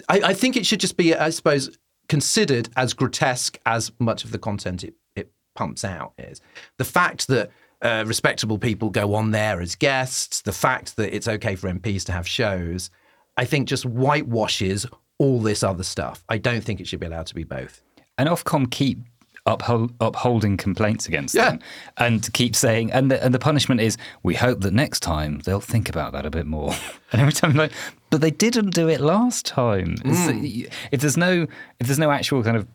I, I think it should just be, I suppose, considered as grotesque as much of the content it, it pumps out is. The fact that uh, respectable people go on there as guests, the fact that it's okay for MPs to have shows, I think just whitewashes all this other stuff. I don't think it should be allowed to be both. And Ofcom keep uphold, upholding complaints against Yeah. them and keep saying, and the, and the punishment is, we hope that next time they'll think about that a bit more. And every time, like, but they didn't do it last time. It's- mm. If there's no, if there's no actual kind of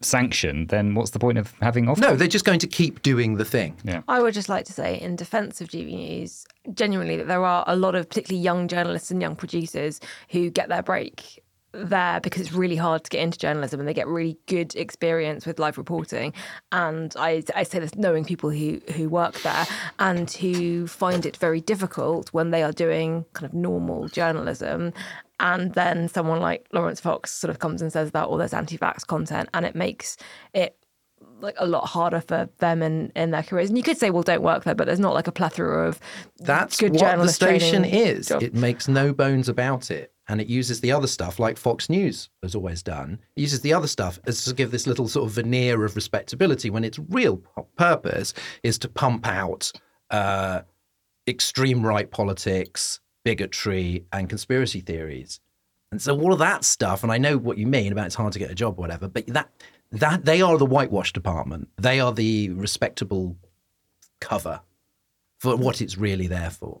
sanction, then what's the point of having Ofcom? No, they're just going to keep doing the thing. Yeah. I would just like to say, in defence of GB News, genuinely, that there are a lot of particularly young journalists and young producers who get their break there because it's really hard to get into journalism and they get really good experience with live reporting. And I, I say this knowing people who, who work there and who find it very difficult when they are doing kind of normal journalism. And then someone like Laurence Fox sort of comes and says that, all there's anti vax content, and it makes it like a lot harder for them in, in their careers. And you could say, well, don't work there, but there's not like a plethora of That's good what the station is. It makes no bones about it. And it uses the other stuff, like Fox News has always done. It uses the other stuff as to give this little sort of veneer of respectability when its real purpose is to pump out uh, extreme right politics, bigotry, and conspiracy theories. And so all of that stuff, and I know what you mean about it's hard to get a job whatever, but that that they are the whitewash department. They are the respectable cover for what it's really there for.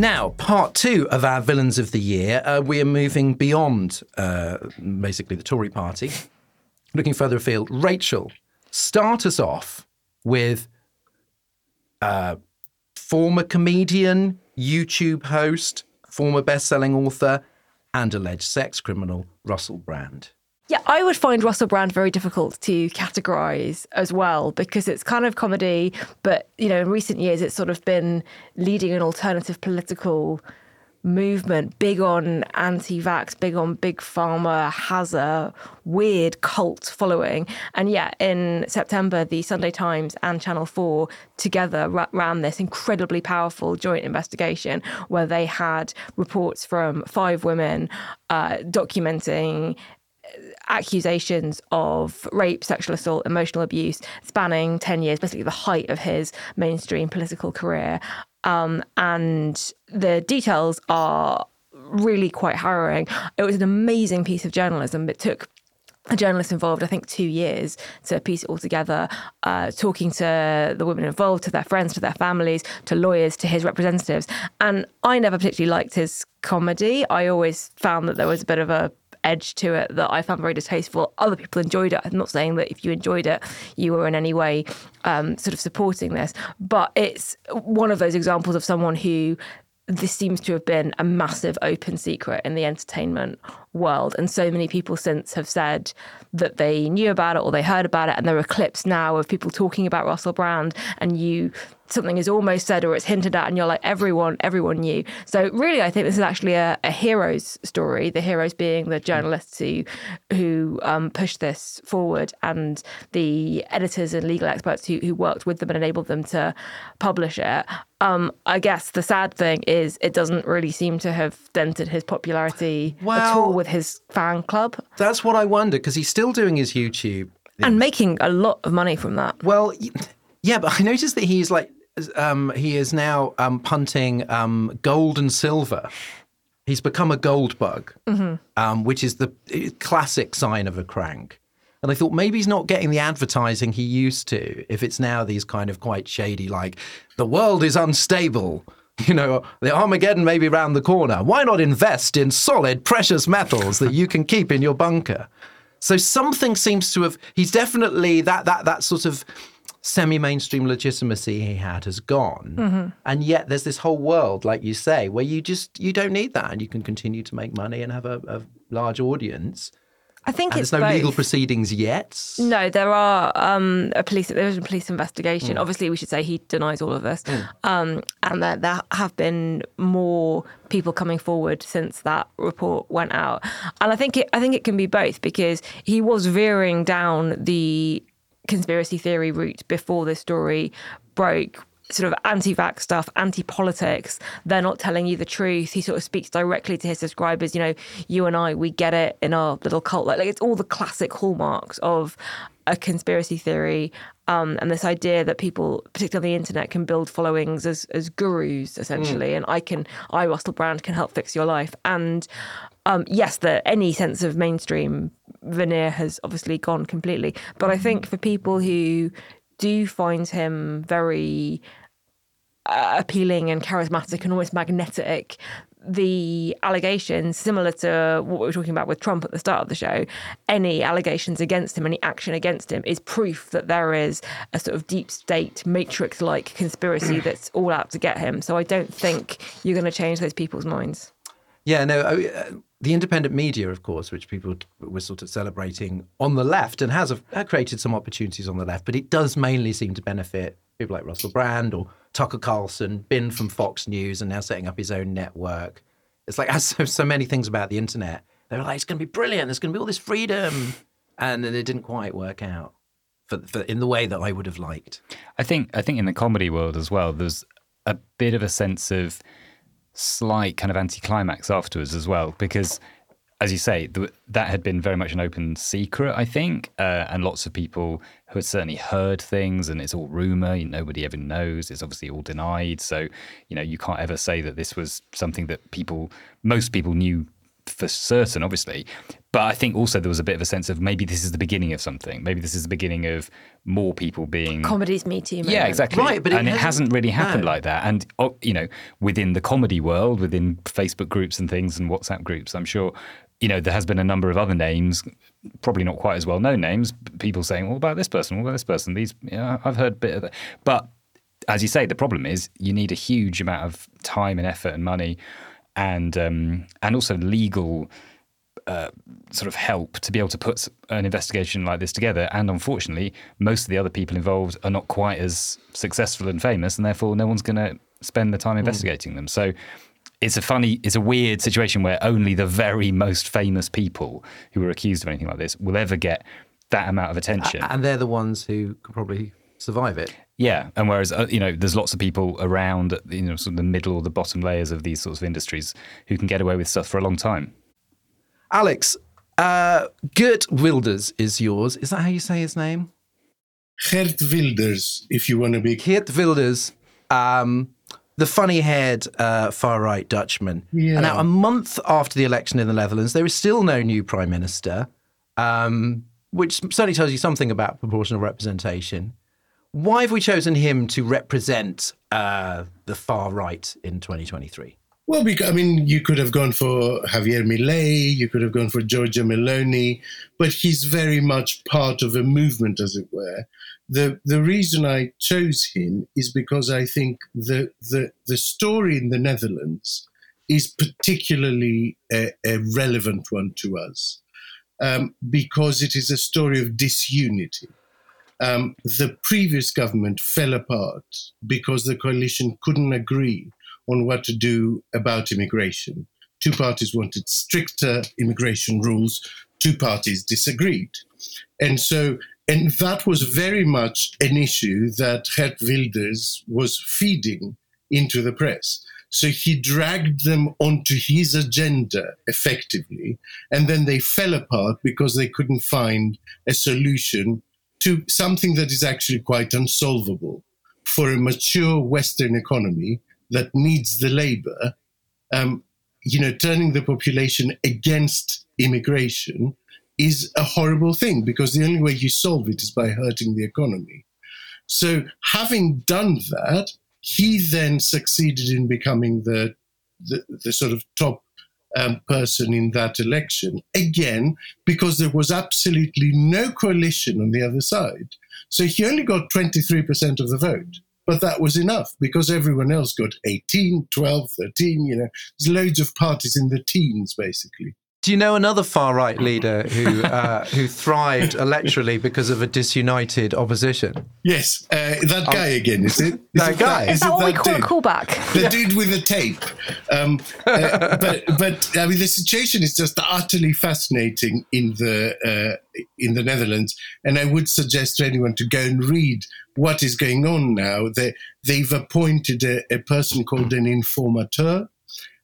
Now, part two of our villains of the year, uh, we are moving beyond uh, basically the Tory party, looking further afield. Rachel, start us off with uh, former comedian, YouTube host, former best-selling author, and alleged sex criminal Russell Brand. Yeah, I would find Russell Brand very difficult to categorize as well because it's kind of comedy, but you know, in recent years it's sort of been leading an alternative political movement, big on anti vax, big on big pharma, has a weird cult following. And yet, in September, the Sunday Times and Channel 4 together ran this incredibly powerful joint investigation where they had reports from five women uh, documenting accusations of rape, sexual assault, emotional abuse spanning 10 years, basically the height of his mainstream political career. Um, and the details are really quite harrowing. It was an amazing piece of journalism. It took a journalist involved, I think, two years to piece it all together, uh, talking to the women involved, to their friends, to their families, to lawyers, to his representatives. And I never particularly liked his comedy. I always found that there was a bit of a edge to it that I found very distasteful. Other people enjoyed it. I'm not saying that if you enjoyed it, you were in any way um, sort of supporting this, but it's one of those examples of someone who this seems to have been a massive open secret in the entertainment world. And so many people since have said that they knew about it or they heard about it. And there are clips now of people talking about Russell Brand and you something is almost said or it's hinted at and you're like everyone everyone knew so really i think this is actually a, a hero's story the heroes being the journalists who who um, pushed this forward and the editors and legal experts who, who worked with them and enabled them to publish it um, I guess the sad thing is it doesn't really seem to have dented his popularity well, at all with his fan club. That's what I wonder because he's still doing his YouTube and making a lot of money from that. Well, yeah, but I noticed that he's like um, he is now um, punting um, gold and silver. He's become a gold bug, mm-hmm. Um, which is the classic sign of a crank. And I thought maybe he's not getting the advertising he used to if it's now these kind of quite shady, like, the world is unstable. You know, the Armageddon may be round the corner. Why not invest in solid, precious metals that you can keep in your bunker? So something seems to have. He's definitely that that that sort of semi-mainstream legitimacy he had has gone mm-hmm. and yet there's this whole world like you say where you just you don't need that and you can continue to make money and have a, a large audience I think and it's there's no both. legal proceedings yet. No, there are um, a police. There is a police investigation. Mm. Obviously, we should say he denies all of this, mm. um, and that there have been more people coming forward since that report went out. And I think it, I think it can be both because he was veering down the conspiracy theory route before this story broke sort of anti-vax stuff, anti-politics. They're not telling you the truth. He sort of speaks directly to his subscribers. You know, you and I, we get it in our little cult. Like, like it's all the classic hallmarks of a conspiracy theory. Um, and this idea that people, particularly on the internet, can build followings as as gurus essentially, mm. and I can, I Russell Brand can help fix your life. And um, yes, that any sense of mainstream veneer has obviously gone completely. But I think for people who do find him very uh, appealing and charismatic and almost magnetic. The allegations, similar to what we were talking about with Trump at the start of the show, any allegations against him, any action against him, is proof that there is a sort of deep state matrix like conspiracy that's all out to get him. So I don't think you're going to change those people's minds. Yeah, no, uh, the independent media, of course, which people were sort of celebrating on the left and has uh, created some opportunities on the left, but it does mainly seem to benefit people like Russell Brand or Tucker Carlson, been from Fox News and now setting up his own network. It's like, as so, so many things about the internet, they were like, it's going to be brilliant. There's going to be all this freedom. And then it didn't quite work out for, for, in the way that I would have liked. I think, I think in the comedy world as well, there's a bit of a sense of slight kind of anticlimax afterwards as well, because as you say, th- that had been very much an open secret, I think, uh, and lots of people who had certainly heard things, and it's all rumor. Nobody ever knows. It's obviously all denied. So, you know, you can't ever say that this was something that people, most people knew for certain, obviously. But I think also there was a bit of a sense of maybe this is the beginning of something. Maybe this is the beginning of more people being comedies me too. Yeah, exactly. Right, but and it hasn't, hasn't really happened no. like that. And oh, you know, within the comedy world, within Facebook groups and things and WhatsApp groups, I'm sure you know there has been a number of other names, probably not quite as well known names. People saying, "What about this person? What about this person?" These, you know, I've heard a bit of that, but as you say, the problem is you need a huge amount of time and effort and money, and um, and also legal uh, sort of help to be able to put an investigation like this together. And unfortunately, most of the other people involved are not quite as successful and famous, and therefore no one's going to spend the time hmm. investigating mm. them. So it's a funny, it's a weird situation where only the very most famous people who are accused of anything like this will ever get that amount of attention. And they're the ones who could probably survive it. Yeah, and whereas uh, you know, there's lots of people around, you know, sort of the middle or the bottom layers of these sorts of industries who can get away with stuff for a long time. Alex, uh, Geert Wilders is yours. Is that how you say his name? Geert Wilders, if you want to be. Geert Wilders, um, the funny-haired uh, far-right Dutchman. Yeah. And now, a month after the election in the Netherlands, there is still no new prime minister, um, which certainly tells you something about proportional representation. Why have we chosen him to represent uh, the far right in 2023? Well, because, I mean, you could have gone for Javier Milei, you could have gone for Giorgia Meloni, but he's very much part of a movement, as it were. The the reason I chose him is because I think the the the story in the Netherlands is particularly a, a relevant one to us um, because it is a story of disunity. Um, the previous government fell apart because the coalition couldn't agree on what to do about immigration. Two parties wanted stricter immigration rules, two parties disagreed. And so, and that was very much an issue that Geert Wilders was feeding into the press. So he dragged them onto his agenda effectively, and then they fell apart because they couldn't find a solution to something that is actually quite unsolvable for a mature Western economy that needs the labor. Um, you know, turning the population against immigration is a horrible thing because the only way you solve it is by hurting the economy. So, having done that, he then succeeded in becoming the the, the sort of top um, person in that election again because there was absolutely no coalition on the other side. So he only got 23% of the vote. But that was enough because everyone else got 18, 12, 13, you know, there's loads of parties in the teens, basically. Do you know another far right leader who uh, who thrived electorally because of a disunited opposition? Yes, uh, that guy again, is it? Is That it guy? Is is that it what we that call a callback? the dude with the tape. Um, uh, but but I mean, the situation is just utterly fascinating in the uh, in the Netherlands, and I would suggest to anyone to go and read what is going on now. They they've appointed a, a person called an informateur.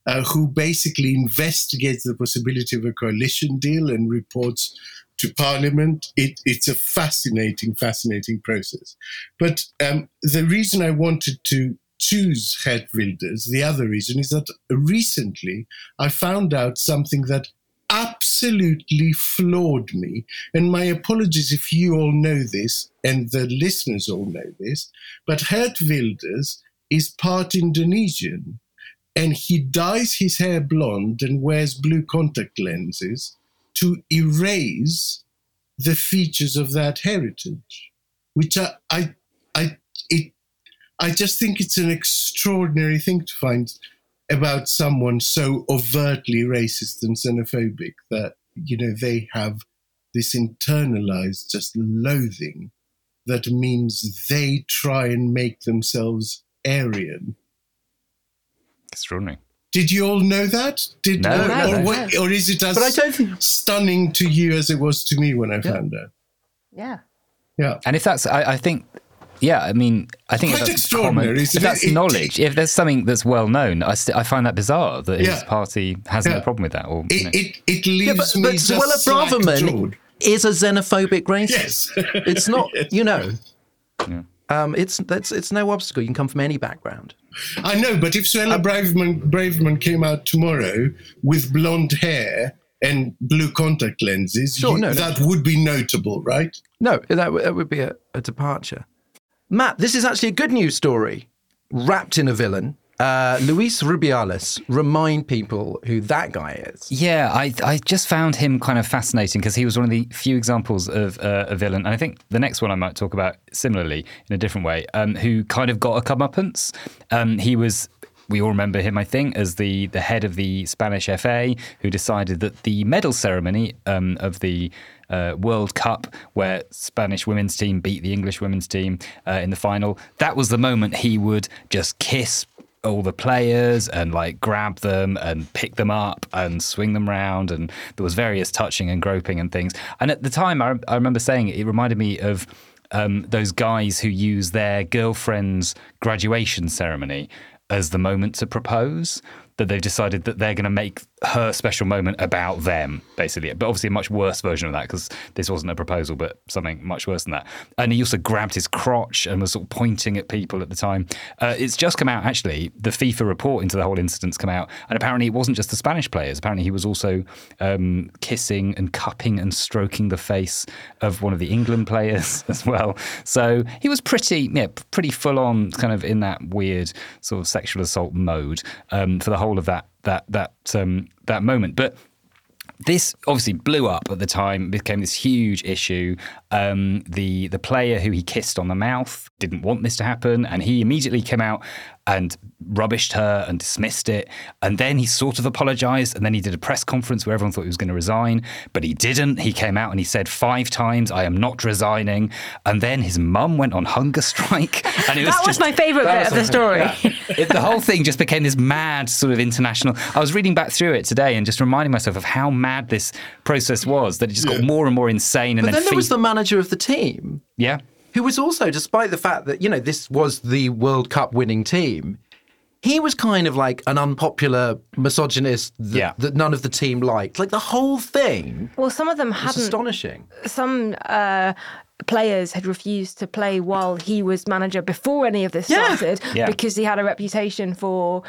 Uh, who basically investigates the possibility of a coalition deal and reports to Parliament. It, it's a fascinating, fascinating process. But um, the reason I wanted to choose Geert Wilders, the other reason is that recently I found out something that absolutely floored me. And my apologies if you all know this and the listeners all know this, but Geert Wilders is part Indonesian and he dyes his hair blonde and wears blue contact lenses to erase the features of that heritage, which I, I, I, it, I just think it's an extraordinary thing to find about someone so overtly racist and xenophobic that you know they have this internalized just loathing that means they try and make themselves Aryan. Extraordinary. Did you all know that? Did No, or, no, or, no. what- or is it as But I don't think- stunning to you as it was to me when I found out? Yeah. Yeah. And if that's, I, I think, yeah, I mean, I think Quite that's extraordinary, common- if that's it? It- knowledge, if there's something that's well known, I, st- I find that bizarre that his party has no problem with that. Or you know. It, it, it leaves Yeah, but, me but just Suella Braverman is a xenophobic racist. Yes. It's not, Yes. you know. Um, it's that's it's no obstacle. You can come from any background. I know, but if Suella Braverman, Braverman came out tomorrow with blonde hair and blue contact lenses, Sure, you- no, no. that would be notable, right? No, that, w- that would be a, a departure. Matt, this is actually a good news story wrapped in a villain. Uh, Luis Rubiales, remind people who that guy is. Yeah, I I just found him kind of fascinating because he was one of the few examples of uh, a villain, and I think the next one I might talk about similarly in a different way, um, who kind of got a comeuppance. Um, he was. We all remember him, I think, as the, the head of the Spanish FA, who decided that the medal ceremony um, of the uh, World Cup, where Spanish women's team beat the English women's team uh, in the final, that was the moment he would just kiss all the players and like grab them and pick them up and swing them around and there was various touching and groping and things. And at the time i, I remember saying it, it reminded me of um, those guys who use their girlfriend's graduation ceremony as the moment to propose that they've decided that they're going to make her special moment about them, basically. But obviously, a much worse version of that because this wasn't a proposal, but something much worse than that. And he also grabbed his crotch and was sort of pointing at people at the time. Uh, it's just come out, actually. The FIFA report into the whole incident's come out. And apparently, it wasn't just the Spanish players. Apparently, he was also um, kissing and cupping and stroking the face of one of the England players as well. So he was pretty, yeah, pretty full on, kind of in that weird sort of sexual assault mode um, for the whole of that that that um, that moment. But this obviously blew up at the time, became this huge issue. Um, the the player who he kissed on the mouth didn't want this to happen, and he immediately came out and rubbished her and dismissed it. And then he sort of apologized, and then he did a press conference where everyone thought he was going to resign, but he didn't. He came out and he said five times, "I am not resigning." And then his mum went on hunger strike, and it was that was just, my favourite bit of the story. it, the whole thing just became this mad sort of international. I was reading back through it today and just reminding myself of how mad this process was. That it just got more and more insane. And But then there was the manager of the team yeah. who was also, despite the fact that, you know, this was the World Cup winning team, he was kind of like an unpopular misogynist that, Yeah. that none of the team liked. Like the whole thing Well, some of them was hadn't. astonishing. Some uh, players had refused to play while he was manager before any of this Yeah. started Yeah. because he had a reputation for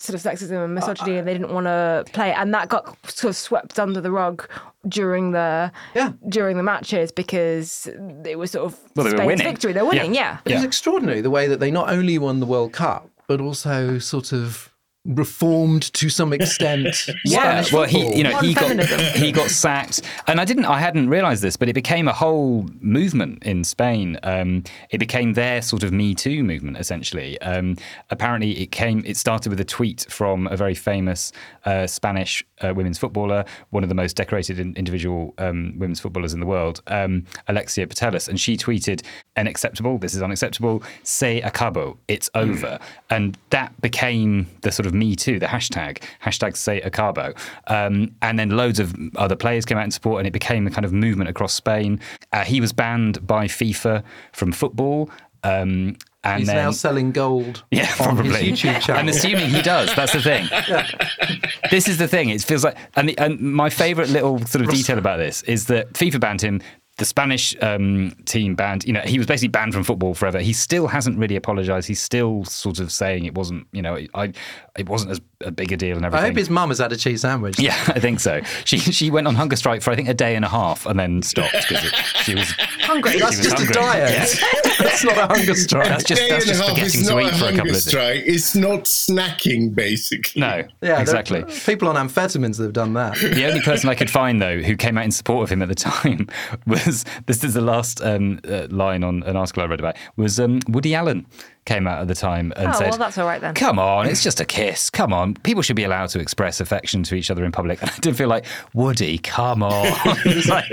sort of sexism and uh, misogyny, and they didn't want to play. And that got sort of swept under the rug during the Yeah. during the matches because it was sort of Well, they were Spain's winning. victory. They're winning, Yeah. yeah. It was extraordinary the way that they not only won the World Cup, but also sort of reformed to some extent. Yeah, Spanish well, he you know he got he got sacked, and I didn't I hadn't realised this, but it became a whole movement in Spain. Um, it became their sort of Me Too movement essentially. Um, apparently, it came it started with a tweet from a very famous uh, Spanish uh, women's footballer, one of the most decorated in, individual um, women's footballers in the world, um, Alexia Putellas, and she tweeted, "Unacceptable. This is unacceptable. Se acabo. It's over." And that became the sort of Me Too, the hashtag hashtag Se acabo. Um, and then loads of other players came out in support, and it became a kind of movement across Spain. Uh, he was banned by FIFA from football. Um, and He's then, now selling gold yeah, on probably. his YouTube channel. I'm assuming he does. That's the thing. This is the thing. It feels like, and, the, and my favourite little sort of detail about this is that FIFA banned him. The Spanish um, team banned, you know, he was basically banned from football forever. He still hasn't really apologised. He's still sort of saying it wasn't, you know, I, it wasn't as a big a deal and everything. I hope his mum has had a cheese sandwich. Yeah, I think so. She she went on hunger strike for I think a day and a half and then stopped because she was Hungry. That's was just hungry. a diet. Yeah. That's not a hunger strike. That's just Day that's and a just half forgetting is to not eat a for a couple hunger of days. strike. It's not snacking, basically. No, yeah, exactly. People on amphetamines that have done that. The only person I could find though who came out in support of him at the time was this is the last um, uh, line on an article I read about was um, Woody Allen came out at the time and Oh, said, well, that's all right then. Come on, it's just a kiss. Come on, people should be allowed to express affection to each other in public." And I did feel like Woody, come on. It's like,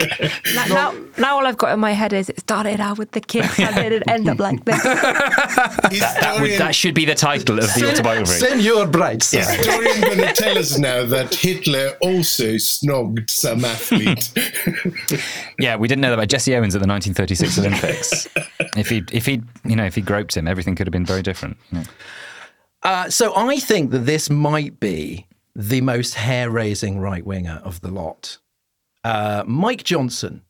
Now, now, now all I've got in my head is it started out with the kiss and then it ended up like this. that, would, that should be the title of the autobiography. Senor Bright. historian going to tell us now that Hitler also snogged some athlete. Yeah, we didn't know that about Jesse Owens at the 1936 Olympics. If he, if he, you know, if he groped him, everything could have been very different. Uh, so I think that this might be the most hair-raising right winger of the lot. Uh, Mike Johnson,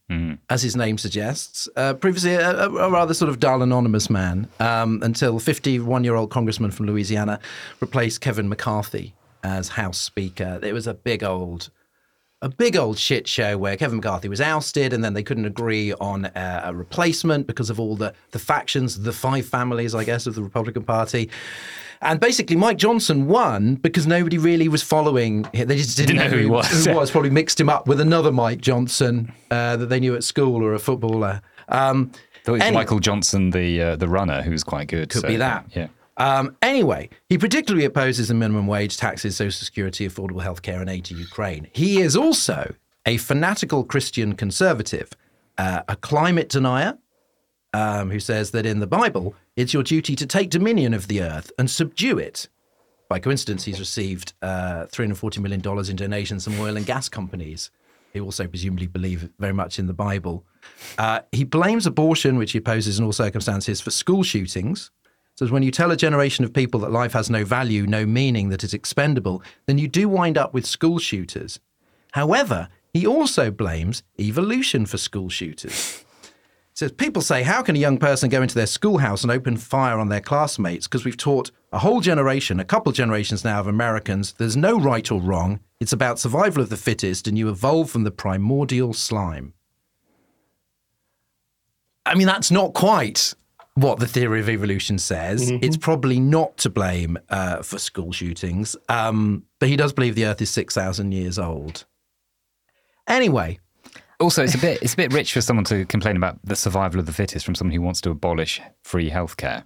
as his name suggests, uh, previously a, a, rather sort of dull, anonymous man, um, until 51-year-old congressman from Louisiana replaced Kevin McCarthy as House Speaker. It was a big old a big old shit show where Kevin McCarthy was ousted, and then they couldn't agree on a, a replacement because of all the the factions, the five families, I guess, of the Republican Party. And basically, Mike Johnson won because nobody really was following. They just didn't, Didn't know who he was. Who was probably mixed him up with another Mike Johnson uh, that they knew at school or a footballer. Um, Thought it was Anyway. Michael Johnson, the uh, the runner, who was quite good. Could so, be that. Yeah. Um, anyway, he particularly opposes the minimum wage, taxes, social security, affordable healthcare, and aid to Ukraine. He is also a fanatical Christian conservative, uh, a climate denier, um, who says that in the Bible, it's your duty to take dominion of the earth and subdue it. By coincidence, he's received uh, $340 million in donations from oil and gas companies, who also presumably believe very much in the Bible. Uh, he blames abortion, which he opposes in all circumstances, for school shootings. Says when you tell a generation of people that life has no value, no meaning, that it's expendable, then you do wind up with school shooters. However, he also blames evolution for school shooters. Says people say, how can a young person go into their schoolhouse and open fire on their classmates? Because we've taught a whole generation, a couple generations now of Americans, there's no right or wrong. It's about survival of the fittest, and you evolve from the primordial slime. I mean, that's not quite what the theory of evolution says. Mm-hmm. It's probably not to blame uh, for school shootings, um, but he does believe the Earth is six thousand years old. Anyway, Also, it's a bit it's a bit rich for someone to complain about the survival of the fittest from someone who wants to abolish free healthcare.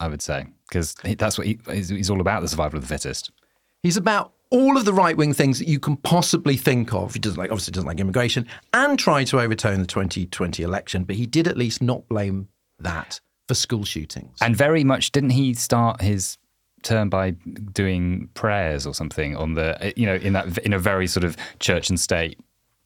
I would say because that's what he, he's he's all about the survival of the fittest. he's about all of the right wing things that you can possibly think of. He doesn't like, obviously, doesn't like immigration, and tried to overturn the 2020 election, but he did at least not blame that for school shootings. And very much didn't he start his term by doing prayers or something on the uh, you know in that in a very sort of church and state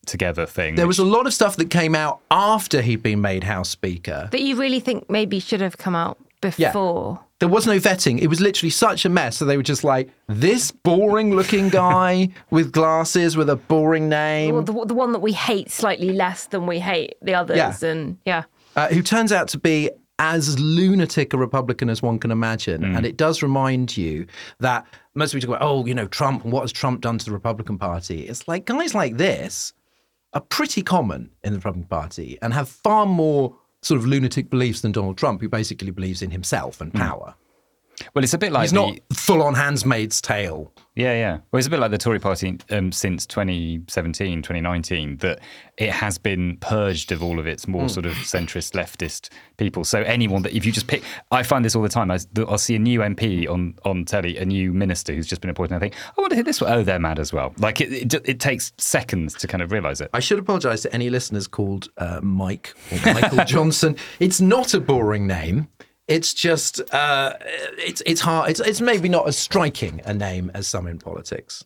together thing. there which- was a lot of stuff that came out after he'd been made House Speaker. That you really think maybe should have come out before. There was no vetting. It was literally such a mess. So they were just like, this boring looking guy with glasses with a boring name. Well, the, the one that we hate slightly less than we hate the others. Yeah. And yeah. Uh, who turns out to be as lunatic a Republican as one can imagine. And it does remind you that most people talk about, oh, you know, Trump and what has Trump done to the Republican Party? It's like guys like this are pretty common in the Republican Party and have far more sort of lunatic beliefs than Donald Trump, who basically believes in himself and power. Well, it's a bit like He's the, not full on Handsmaid's Tale. Yeah, yeah. Well, it's a bit like the Tory party um, since 2017, 2019, that it has been purged of all of its more sort of centrist leftist people. So anyone that, if you just pick, I find this all the time. I, will see a new MP on, on telly, a new minister who's just been appointed, and I think, I want to who this one. Oh, they're mad as well. Like it, it, it takes seconds to kind of realise it. I should apologise to any listeners called uh, Mike or Michael Johnson. It's not a boring name. It's just uh, it's it's hard. It's it's maybe not as striking a name as some in politics.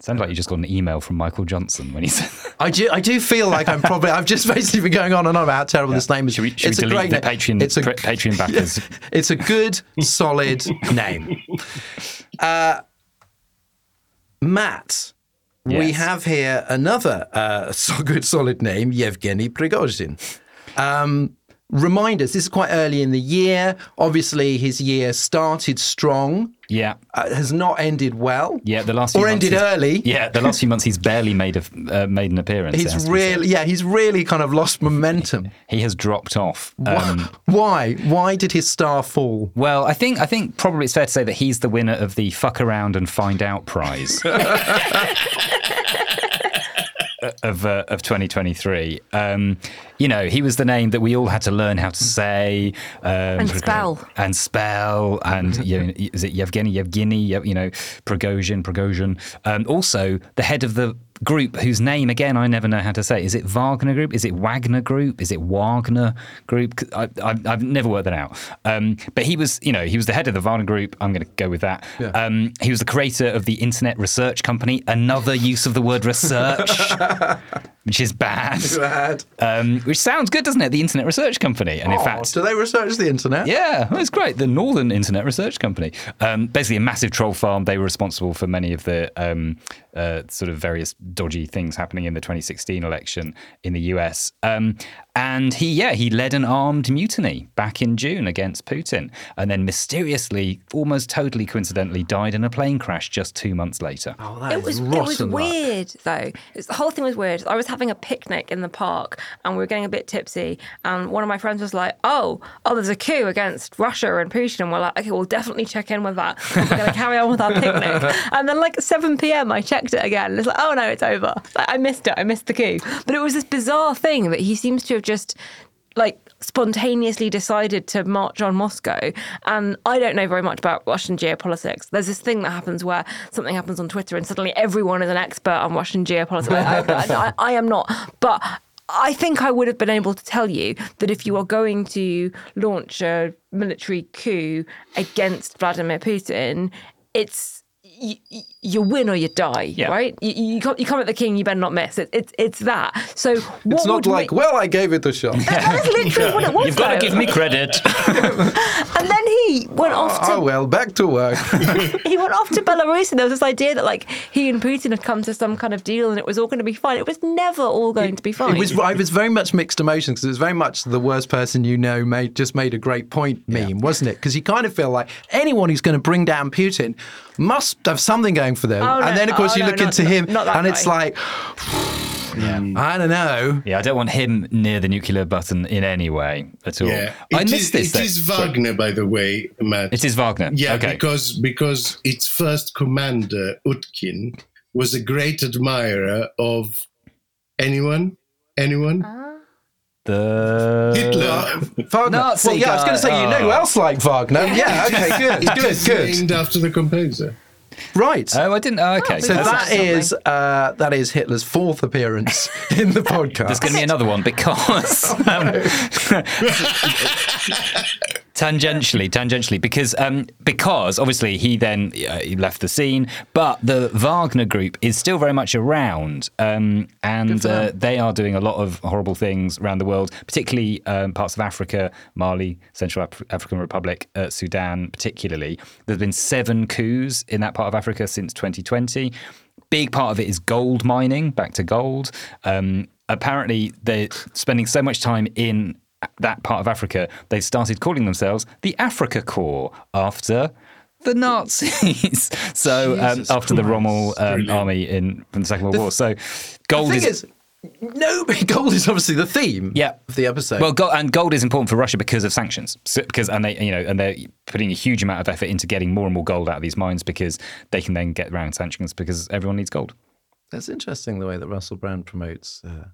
Sounds like you just got an email from Michael Johnson when he said that. I do, I do feel like I'm probably I've just basically been going on and on about how terrible this name is. Should we, should it's we a delete great the name. Patreon, It's a pa- Patreon backers? it's a good solid name. Uh, Matt, we have here another uh, so good solid name, Yevgeny Prigozhin. Um, remind us, this is quite early in the year. Obviously, his year started strong, Yeah. uh, has not ended well. Yeah, the last few or months ended early. Yeah, the last few months he's barely made a uh, made an appearance. He's to be said. really, yeah, he's really kind of lost momentum. he has dropped off. Um, Why? Why did his star fall? well, I think I think probably it's fair to say that he's the winner of the fuck around and find out prize. Of, uh, of 2023, um, you know, he was the name that we all had to learn how to say um, And spell. and spell, and you know, is it Yevgeny, Yevgeny, you know, Prigozhin, Prigozhin. Um, also, the head of the group whose name again I never know how to say. Is it Wagner Group? Is it Wagner Group? Is it Wagner Group? I, I, I've never worked that out. Um, but he was, you know, he was the head of the Wagner Group. I'm going to go with that. Um, he was the creator of the Internet Research Company. Another use of the word research, which is bad. Bad. Um, which sounds good, doesn't it? The Internet Research Company. And in Oh, fact, do they research the internet? yeah, well, it's great. The Northern Internet Research Company, um, basically a massive troll farm. They were responsible for many of the um, uh, sort of various dodgy things happening in the 2016 election in the US. Um, and he, yeah, he led an armed mutiny back in June against Putin, and then mysteriously, almost totally coincidentally, died in a plane crash just two months later. Oh, that It is was it was rotten luck. weird though. It's, the whole thing was weird. I was having a picnic in the park and we were getting a bit tipsy. And one of my friends was like, "Oh, oh, there's a coup against Russia and Putin." And we're like, "Okay, we'll definitely check in with that. We're going to carry on with our picnic." And then like 7 p.m., I checked it again. It's like, "Oh no, it's over. Like, I missed it. I missed the coup." But it was this bizarre thing that he seems to have just like spontaneously decided to march on Moscow. And I don't know very much about Russian geopolitics. There's this thing that happens where something happens on Twitter and suddenly everyone is an expert on Russian geopolitics. I, I, I, I am not. But I think I would have been able to tell you that if you are going to launch a military coup against Vladimir Putin, it's you win or you die, Yeah. right? You, you, come, you come at the king, you better not miss. It, it's it's that. So what It's not like, make- well, I gave it a shot. that is literally what it was. You've got to give me credit. And then he went off ah, to oh, well, back to work. he went off to Belarus, and there was this idea that like he and Putin had come to some kind of deal, and it was all going to be fine. It was never all going to be fine. It was I was very much mixed emotions because it was very much the worst person you know made just made a great point meme, wasn't it? Because you kind of feel like anyone who's going to bring down Putin must have something going for them, Oh, no. and then of course Oh, you no, look not- into not- him, not that and it's guy. like, I don't know. yeah, I don't want him near the nuclear button in any way at all. Yeah, I It missed is- this. It though. is Sorry. Wagner, by the way, Matt. It is Wagner. Yeah, okay. because because its first commander Utkin was a great admirer of anyone, anyone. Uh, the Hitler. Uh, Wagner. Nazi well, yeah, I was going to say you know who else liked Wagner. Yeah, okay, good, It good, is good. named after the composer. Right. Oh, I didn't. Oh, okay. so that's that something. is uh, that is Hitler's fourth appearance in the podcast. There's going to be another one because um, tangentially, tangentially, because um, because obviously he then uh, he left the scene, but the Wagner group is still very much around, um, and uh, they are doing a lot of horrible things around the world, particularly um, parts of Africa, Mali, Central Af- African Republic, uh, Sudan, particularly. There's been seven coups in that part of Africa since 2020 big part of it is gold mining, back to gold. Um, apparently, they're spending so much time in that part of Africa, they started calling themselves the Africa Corps after the Nazis. so um, after the Rommel um, army in from the Second World War. So gold the thing is. is, no, gold is obviously the theme Yeah. of the episode. well, gold, and gold is important for Russia because of sanctions. So, because and they, you know, and they're putting a huge amount of effort into getting more and more gold out of these mines because they can then get around sanctions because everyone needs gold. That's interesting the way that Russell Brand promotes uh,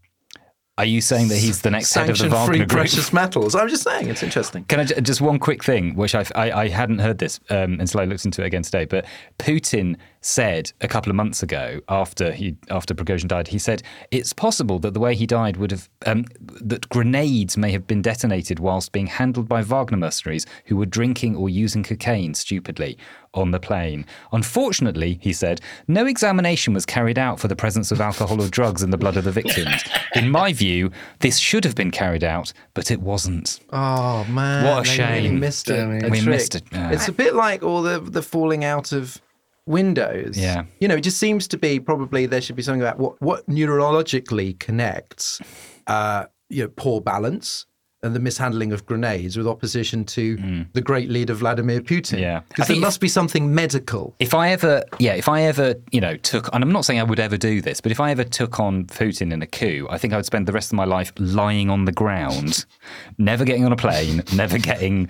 Are you saying that he's the next head of the sanction-free group? precious metals. I'm just saying, it's interesting. Can I just one quick thing, which I, I, I hadn't heard this um, until I looked into it again today. But Putin said a couple of months ago, after he after Prigozhin died, he said it's possible that the way he died would have um, that grenades may have been detonated whilst being handled by Wagner mercenaries who were drinking or using cocaine stupidly on the plane. Unfortunately, he said, no examination was carried out for the presence of alcohol or drugs in the blood of the victims. In my view, this should have been carried out, but it wasn't. Oh man, What a they really shame. missed it. It. a We trick. missed it, yeah. It's a bit like all the the falling out of Windows. Yeah. you know, it just seems to be probably there should be something about what what neurologically connects, uh, you know, poor balance. And the mishandling of grenades with opposition to the great leader Vladimir Putin. Mm. Yeah. Because there think- must be something medical. If I ever, yeah, if I ever, you know, took, and I'm not saying I would ever do this, but if I ever took on Putin in a coup, I think I would spend the rest of my life lying on the ground, never getting on a plane, never getting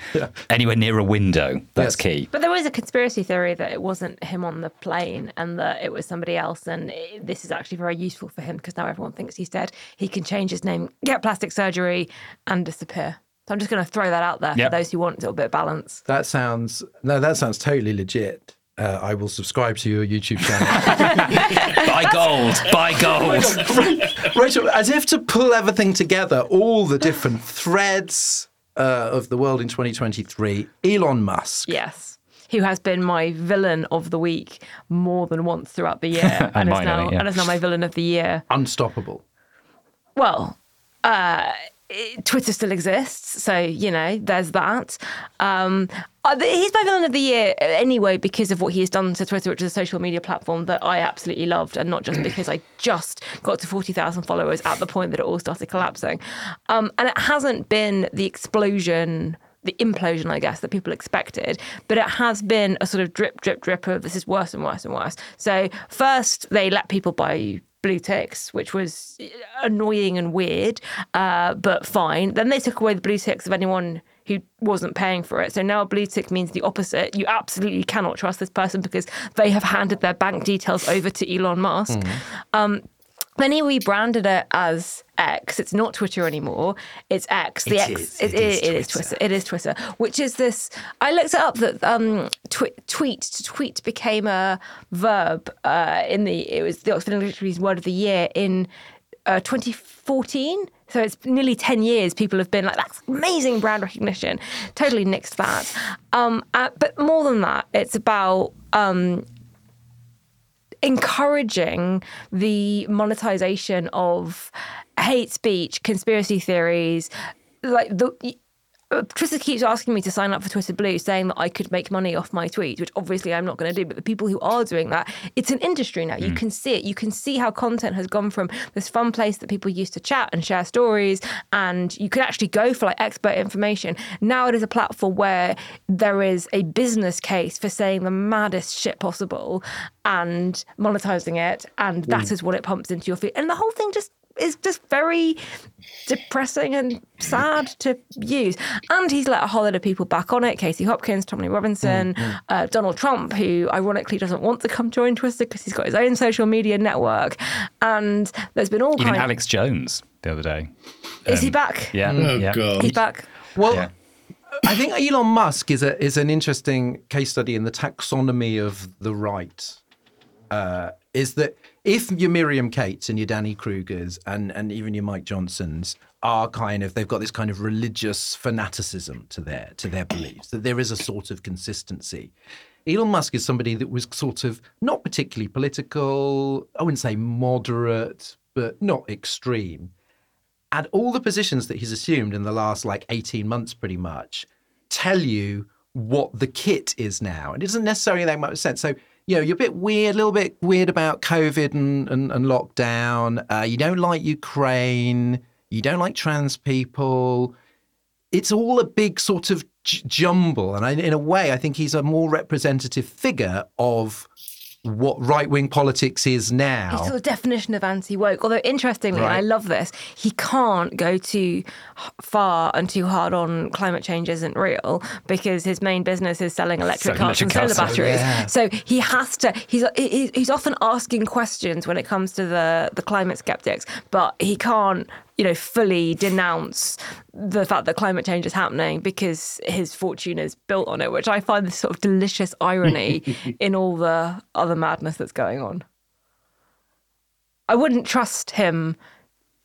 anywhere near a window. That's Yes. key. But there was a conspiracy theory that it wasn't him on the plane and that it was somebody else. And it, this is actually very useful for him because now everyone thinks he's dead. He can change his name, get plastic surgery, and disappear. So I'm just going to throw that out there Yep. for those who want a little bit of balance. That sounds no, that sounds totally legit. Uh, I will subscribe to your YouTube channel. Buy gold, buy gold. Rachel, as if to pull everything together, all the different threads uh, of the world in 2023, Elon Musk. Yes. Who has been my villain of the week more than once throughout the year, And is now think, yeah. and is now my villain of the year. Unstoppable. Well, uh, it- Twitter still exists, so you know there's that. Um, uh, he's my villain of the year anyway because of what he has done to Twitter, which is a social media platform that I absolutely loved, and not just because I just got to forty thousand followers at the point that it all started collapsing. Um, and it hasn't been the explosion the implosion, I guess, that people expected. But it has been a sort of drip, drip, drip of this is worse and worse and worse. So first they let people buy blue ticks, which was annoying and weird, uh, but fine. Then they took away the blue ticks of anyone who wasn't paying for it. So now a blue tick means the opposite. You absolutely cannot trust this person because they have handed their bank details over to Elon Musk. Um, then he rebranded it as X. It's not Twitter anymore. It's X. The It X. is. it, It is it is Twitter. It is Twitter. Which is this? I looked it up that um, tw- tweet to tweet became a verb uh, in the. It was the Oxford English Dictionary's word of the year in uh, 2014. So it's nearly 10 years people have been like, that's amazing brand recognition. Totally nixed that. Um, uh, but more than that, it's about um, encouraging the monetization of hate speech, conspiracy theories, like the Twitter keeps asking me to sign up for Twitter Blue, saying that I could make money off my tweets, which obviously I'm not going to do. But the people who are doing that, it's an industry now. You mm. can see it. You can see how content has gone from this fun place that people used to chat and share stories, and you could actually go for like expert information. Now it is a platform where there is a business case for saying the maddest shit possible and monetizing it, and that mm. is what it pumps into your feed. And the whole thing just is just very depressing and sad to use. And he's let a whole lot of people back on it Katie Hopkins, Tommy Robinson, mm-hmm. uh, Donald Trump, who ironically doesn't want to come join Twitter because he's got his own social media network. And there's been all Even kinds. Alex Jones the other day. Is um, he back? Yeah. Oh, yeah. God. He's back. Well, Yeah. I think Elon Musk is a is an interesting case study in the taxonomy of the right. Uh, is that if your Miriam Cates and your Danny Krugers and and even your Mike Johnsons are kind of they've got this kind of religious fanaticism to their to their beliefs that there is a sort of consistency. Elon Musk is somebody that was sort of not particularly political. I wouldn't say moderate, but not extreme. And all the positions that he's assumed in the last like 18 months, pretty much, tell you what the kit is now. And it doesn't necessarily make much sense. So you know, you're a bit weird, a little bit weird about COVID and, and, and lockdown. Uh, you don't like Ukraine. You don't like trans people. It's all a big sort of j- jumble. And I, in a way, I think he's a more representative figure of what right wing politics is now. It's the definition of anti woke. Although, interestingly, right. I love this, he can't go too far and too hard on climate change isn't real because his main business is selling electric cars and solar batteries. Yeah. So he has to, he's, he's often asking questions when it comes to the, the climate skeptics, but he can't you know, fully denounce the fact that climate change is happening because his fortune is built on it, which I find this sort of delicious irony in all the other madness that's going on. I wouldn't trust him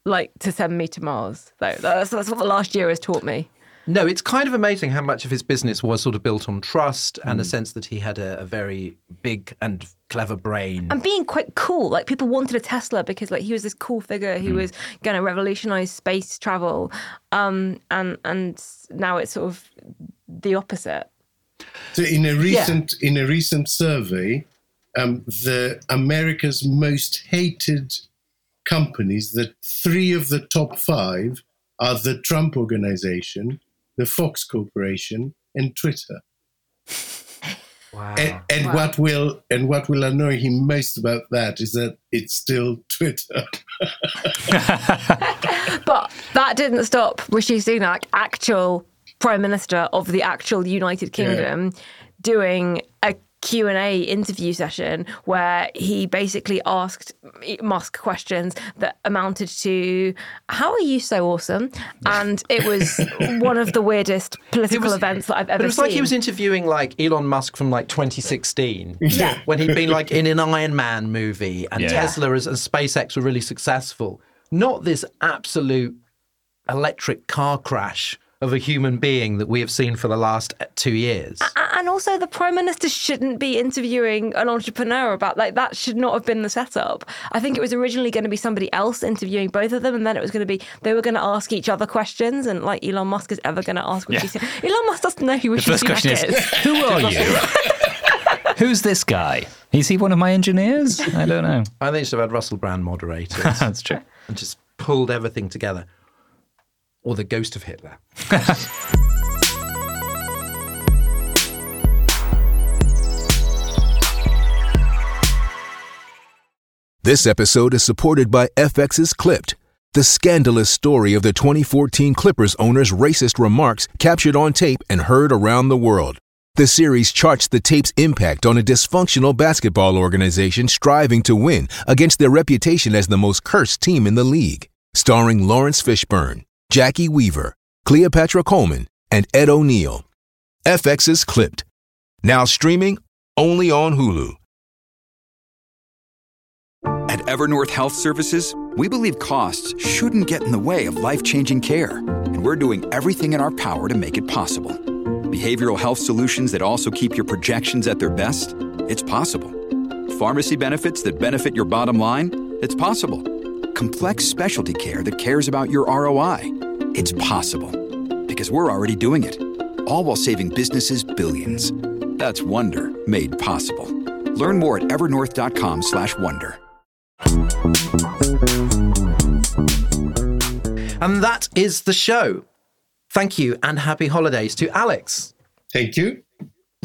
like to send me to Mars, though. That's, that's what the last year has taught me. No, it's kind of amazing how much of his business was sort of built on trust and a mm. sense that he had a, a, very big and clever brain. And being quite cool. Like people wanted a Tesla because like he was this cool figure who mm. was going to revolutionize space travel. Um, and and now it's sort of the opposite. So in a recent yeah. in a recent survey, um, the America's most hated companies, the three of the top five are the Trump organization, the Fox Corporation, and Twitter. Wow. And, and wow. what will and what will annoy him most about that is that it's still Twitter. but that didn't stop Rishi Sunak, actual Prime Minister of the actual United Kingdom, yeah. doing a Q&A interview session where he basically asked Musk questions that amounted to how are you so awesome and it was one of the weirdest political was, events that I've ever seen. It was seen. like he was interviewing like Elon Musk from like 2016 yeah. when he'd been like in an Iron Man movie and yeah. Tesla and SpaceX were really successful. Not this absolute electric car crash of a human being that we have seen for the last uh, two years. And also, the prime minister shouldn't be interviewing an entrepreneur about like that. Should not have been the setup. I think it was originally going to be somebody else interviewing both of them, and then it was going to be they were going to ask each other questions, and like Elon Musk is ever going to ask. Yeah. Elon Musk doesn't know who. The first question is, is, "Who are you? Who's this guy? Is he one of my engineers? I don't know. I think you should have had Russell Brand moderators. That's true. And just pulled everything together or the ghost of Hitler. this episode is supported by FX's Clipped, the scandalous story of the 2014 Clippers owner's racist remarks captured on tape and heard around the world. The series charts the tape's impact on a dysfunctional basketball organization striving to win against their reputation as the most cursed team in the league. Starring Laurence Fishburne, Jacki Weaver, Cleopatra Coleman, and Ed O'Neill. FX's Clipped. Now streaming only on Hulu. At Evernorth Health Services, we believe costs shouldn't get in the way of life changing care, and we're doing everything in our power to make it possible. Behavioral health solutions that also keep your projections at their best? It's possible. Pharmacy benefits that benefit your bottom line? It's possible. Complex specialty care that cares about your ROI? It's possible. Because we're already doing it. All while saving businesses billions. That's Wonder made possible. Learn more at evernorth.com/wonder. And that is the show. Thank you and happy holidays to Alex. Thank you.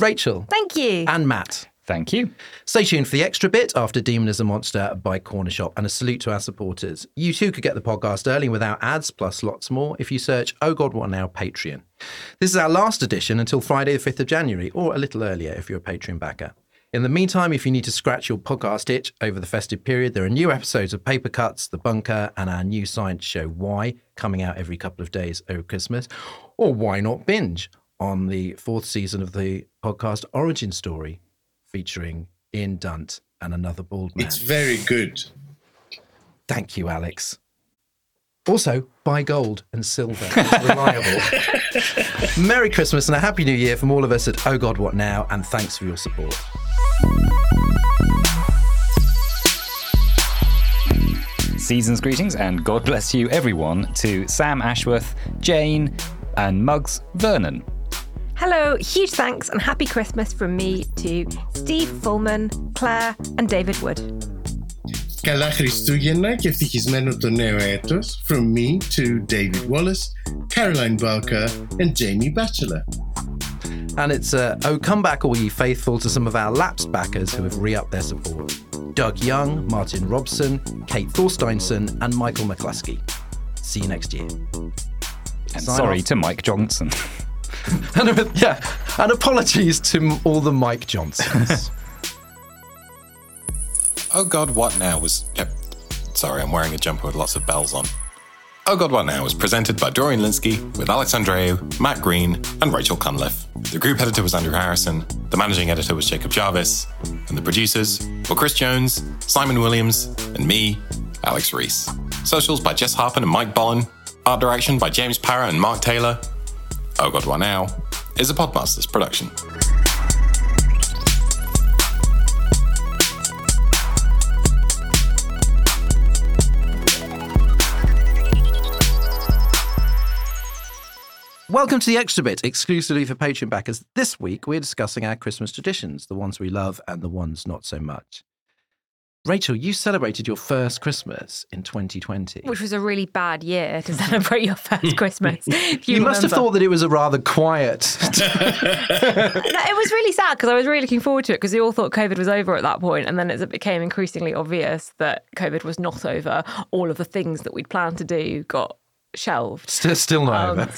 Rachel. Thank you. And Matt. Thank you. Stay tuned for the extra bit after Demon is a Monster by Corner Shop and a salute to our supporters. You too could get the podcast early without ads, plus lots more if you search Oh God What Now Patreon. This is our last edition until Friday, the 5th of January, or a little earlier if you're a Patreon backer. In the meantime, if you need to scratch your podcast itch over the festive period, there are new episodes of Paper Cuts, The Bunker, and our new science show, Why, coming out every couple of days over Christmas. Or why not binge on the fourth season of the podcast Origin Story, featuring Ian Dunt and another bald man. It's very good. Thank you, Alex. Also, buy gold and silver. It's reliable. Merry Christmas and a Happy New Year from all of us at Oh God What Now, and thanks for your support. Season's greetings and God bless you, everyone, to Sam Ashworth, Jane, and Muggs Vernon. Hello, huge thanks and happy Christmas from me to Steve Fullman, Claire, and David Wood. Καλά Χριστούγεννα και ευτυχισμένο το νέο έτος from me to David Wallace, Caroline Barker and Jamie Batchelor. And it's uh, oh, come back, all ye faithful, to some of our lapsed backers who have re upped their support Doug Young, Martin Robson, Kate Thorsteinson, and Michael McCluskey. See you next year. And Sign sorry off. to Mike Johnson. and, yeah, and apologies to all the Mike Johnsons. Oh God, What Now was. Yep. Sorry, I'm wearing a jumper with lots of bells on. Oh God, What Now was presented by Dorian Lynskey with Alex Andreou, Matt Green, and Rachel Cunliffe. The group editor was Andrew Harrison, the managing editor was Jacob Jarvis, and the producers were Chris Jones, Simon Williams, and me, Alex Reese. Socials by Jess Harpen and Mike Bollen. Art direction by James Parra and Mark Taylor. Oh God, What Now is a Podmasters production. Welcome to the Extra Bit, exclusively for Patreon backers. This week, we're discussing our Christmas traditions, the ones we love and the ones not so much. Rachel, you celebrated your first Christmas in 2020. Which was a really bad year to celebrate your first Christmas. You you, must have thought that it was a rather quiet. No, it was really sad because I was really looking forward to it because we all thought COVID was over at that point, and then as it became increasingly obvious that COVID was not over, all of the things that we'd planned to do got shelved. still, still not Um, over.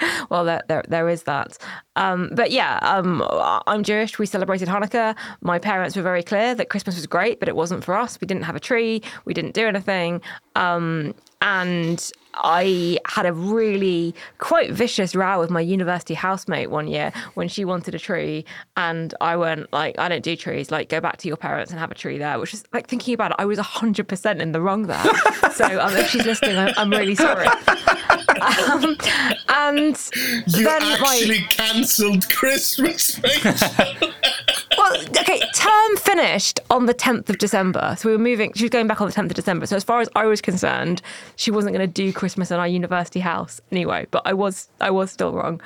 well, there, there, there is that. Um, but yeah, um, I'm Jewish. We celebrated Hanukkah. My parents were very clear that Christmas was great, but it wasn't for us. We didn't have a tree. We didn't do anything. Um, and I had a really quite vicious row with my university housemate one year when she wanted a tree, and I went like, "I don't do trees. Like, go back to your parents and have a tree there." Which is like thinking about it, I was hundred percent in the wrong there. so um, if she's listening, I'm, I'm really sorry. um, and You then actually cancelled Christmas, okay, term finished on the 10th of December. So we were moving, she was going back on the 10th of December. So as far as I was concerned, she wasn't going to do Christmas in our university house anyway, but I was I was still wrong.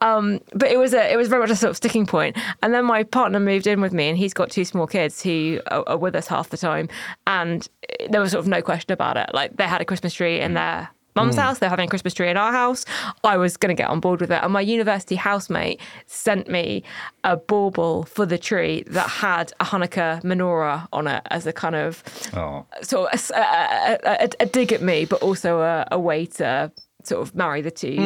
Um, but it was a it was very much a sort of sticking point. And then my partner moved in with me and he's got two small kids who are, are with us half the time and there was sort of no question about it. Like they had a Christmas tree in their mum's house. They're having a Christmas tree in our house. I was going to get on board with it. And my university housemate sent me a bauble for the tree that had a Hanukkah menorah on it as a kind of Oh. sort of a, a, a, a dig at me, but also a, a way to sort of marry the two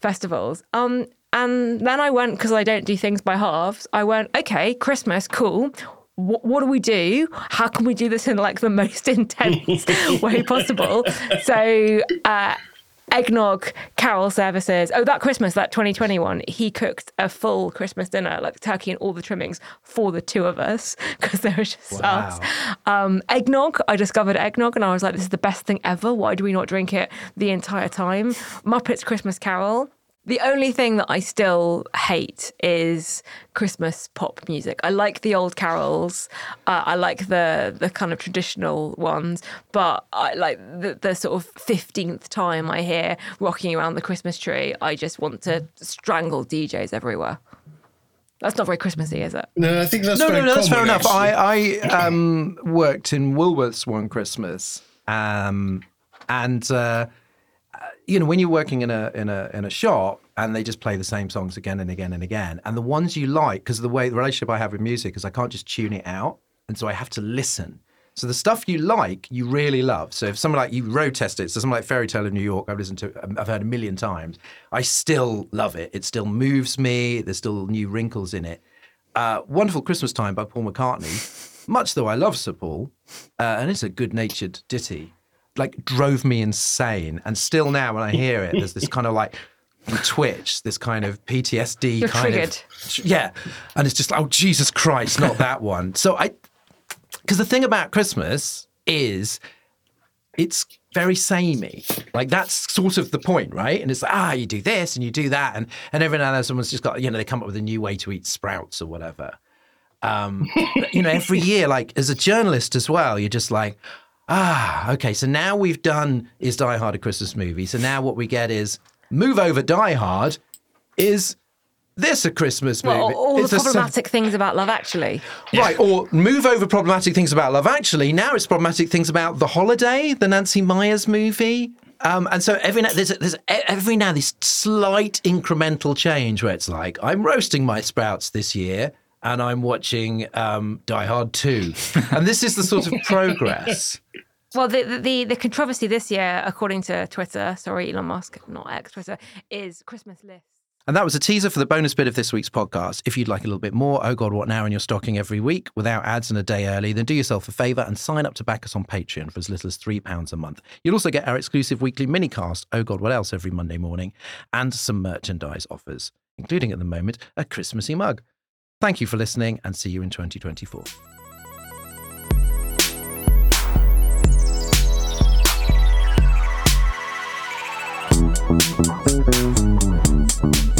festivals. Um, and then I went because I don't do things by halves. I went, okay, Christmas, cool. What, what do we do? How can we do this in like the most intense way possible? So uh, eggnog, carol services. Oh, that Christmas, that 2021, he cooked a full Christmas dinner, like turkey and all the trimmings for the two of us because there was just Wow. us. Um, eggnog, I discovered eggnog and I was like, this is the best thing ever. Why do we not drink it the entire time? Muppets Christmas Carol. The only thing that I still hate is Christmas pop music. I like the old carols. Uh, I like the the kind of traditional ones, but I like the, the sort of fifteenth time I hear "Rocking Around the Christmas Tree," I just want to strangle DJs everywhere. That's not very Christmassy, is it? No, I think that's no, no, very no, that's fair enough. actually. I, I um, worked in Woolworths one Christmas, um, and uh, you know when you're working in a in a in a shop and they just play the same songs again and again and again, and the ones you like because the way the relationship I have with music is I can't just tune it out, and so I have to listen. So the stuff you like, you really love. So if someone like you road test it, so someone like Fairy Tale of New York, I've listened to, um, I've heard a million times. I still love it. It still moves me. There's still new wrinkles in it. Uh, Wonderful Christmas Time by Paul McCartney, much though I love Sir Paul, uh, and it's a good natured ditty, like drove me insane. And still now when I hear it, there's this kind of like twitch, this kind of PTSD You're kind triggered. of. Yeah. And it's just like, oh, Jesus Christ, not that one. So I, because the thing about Christmas is it's very samey. Like that's sort of the point, right? And it's like, ah, you do this and you do that, and and every now and then someone's just got, you know, they come up with a new way to eat sprouts or whatever. Um, but, you know, every year, like as a journalist as well, you're just like, ah, okay. So now we've done is Die Hard a Christmas movie. So now what we get is move over Die Hard is this a Christmas movie? Well, all It's the a sen- problematic things about Love Actually. Right, or move over problematic things about Love Actually. Now it's problematic things about The Holiday, the Nancy Meyers movie. Um, and so every now there's, there's e- every now this slight incremental change where it's like I'm roasting my sprouts this year and I'm watching um, Die Hard 2. and this is the sort of progress. Well, the, the- the controversy this year, according to Twitter, sorry, Elon Musk, not X, Twitter, is Christmas lists. And that was a teaser for the bonus bit of this week's podcast. If you'd like a little bit more, oh God, what now in your stocking every week without ads and a day early, then do yourself a favour and sign up to back us on Patreon for as little as £3 a month. You'll also get our exclusive weekly minicast, oh God, what else, every Monday morning, and some merchandise offers, including at the moment a Christmassy mug. Thank you for listening and see you in 2024. Thank you.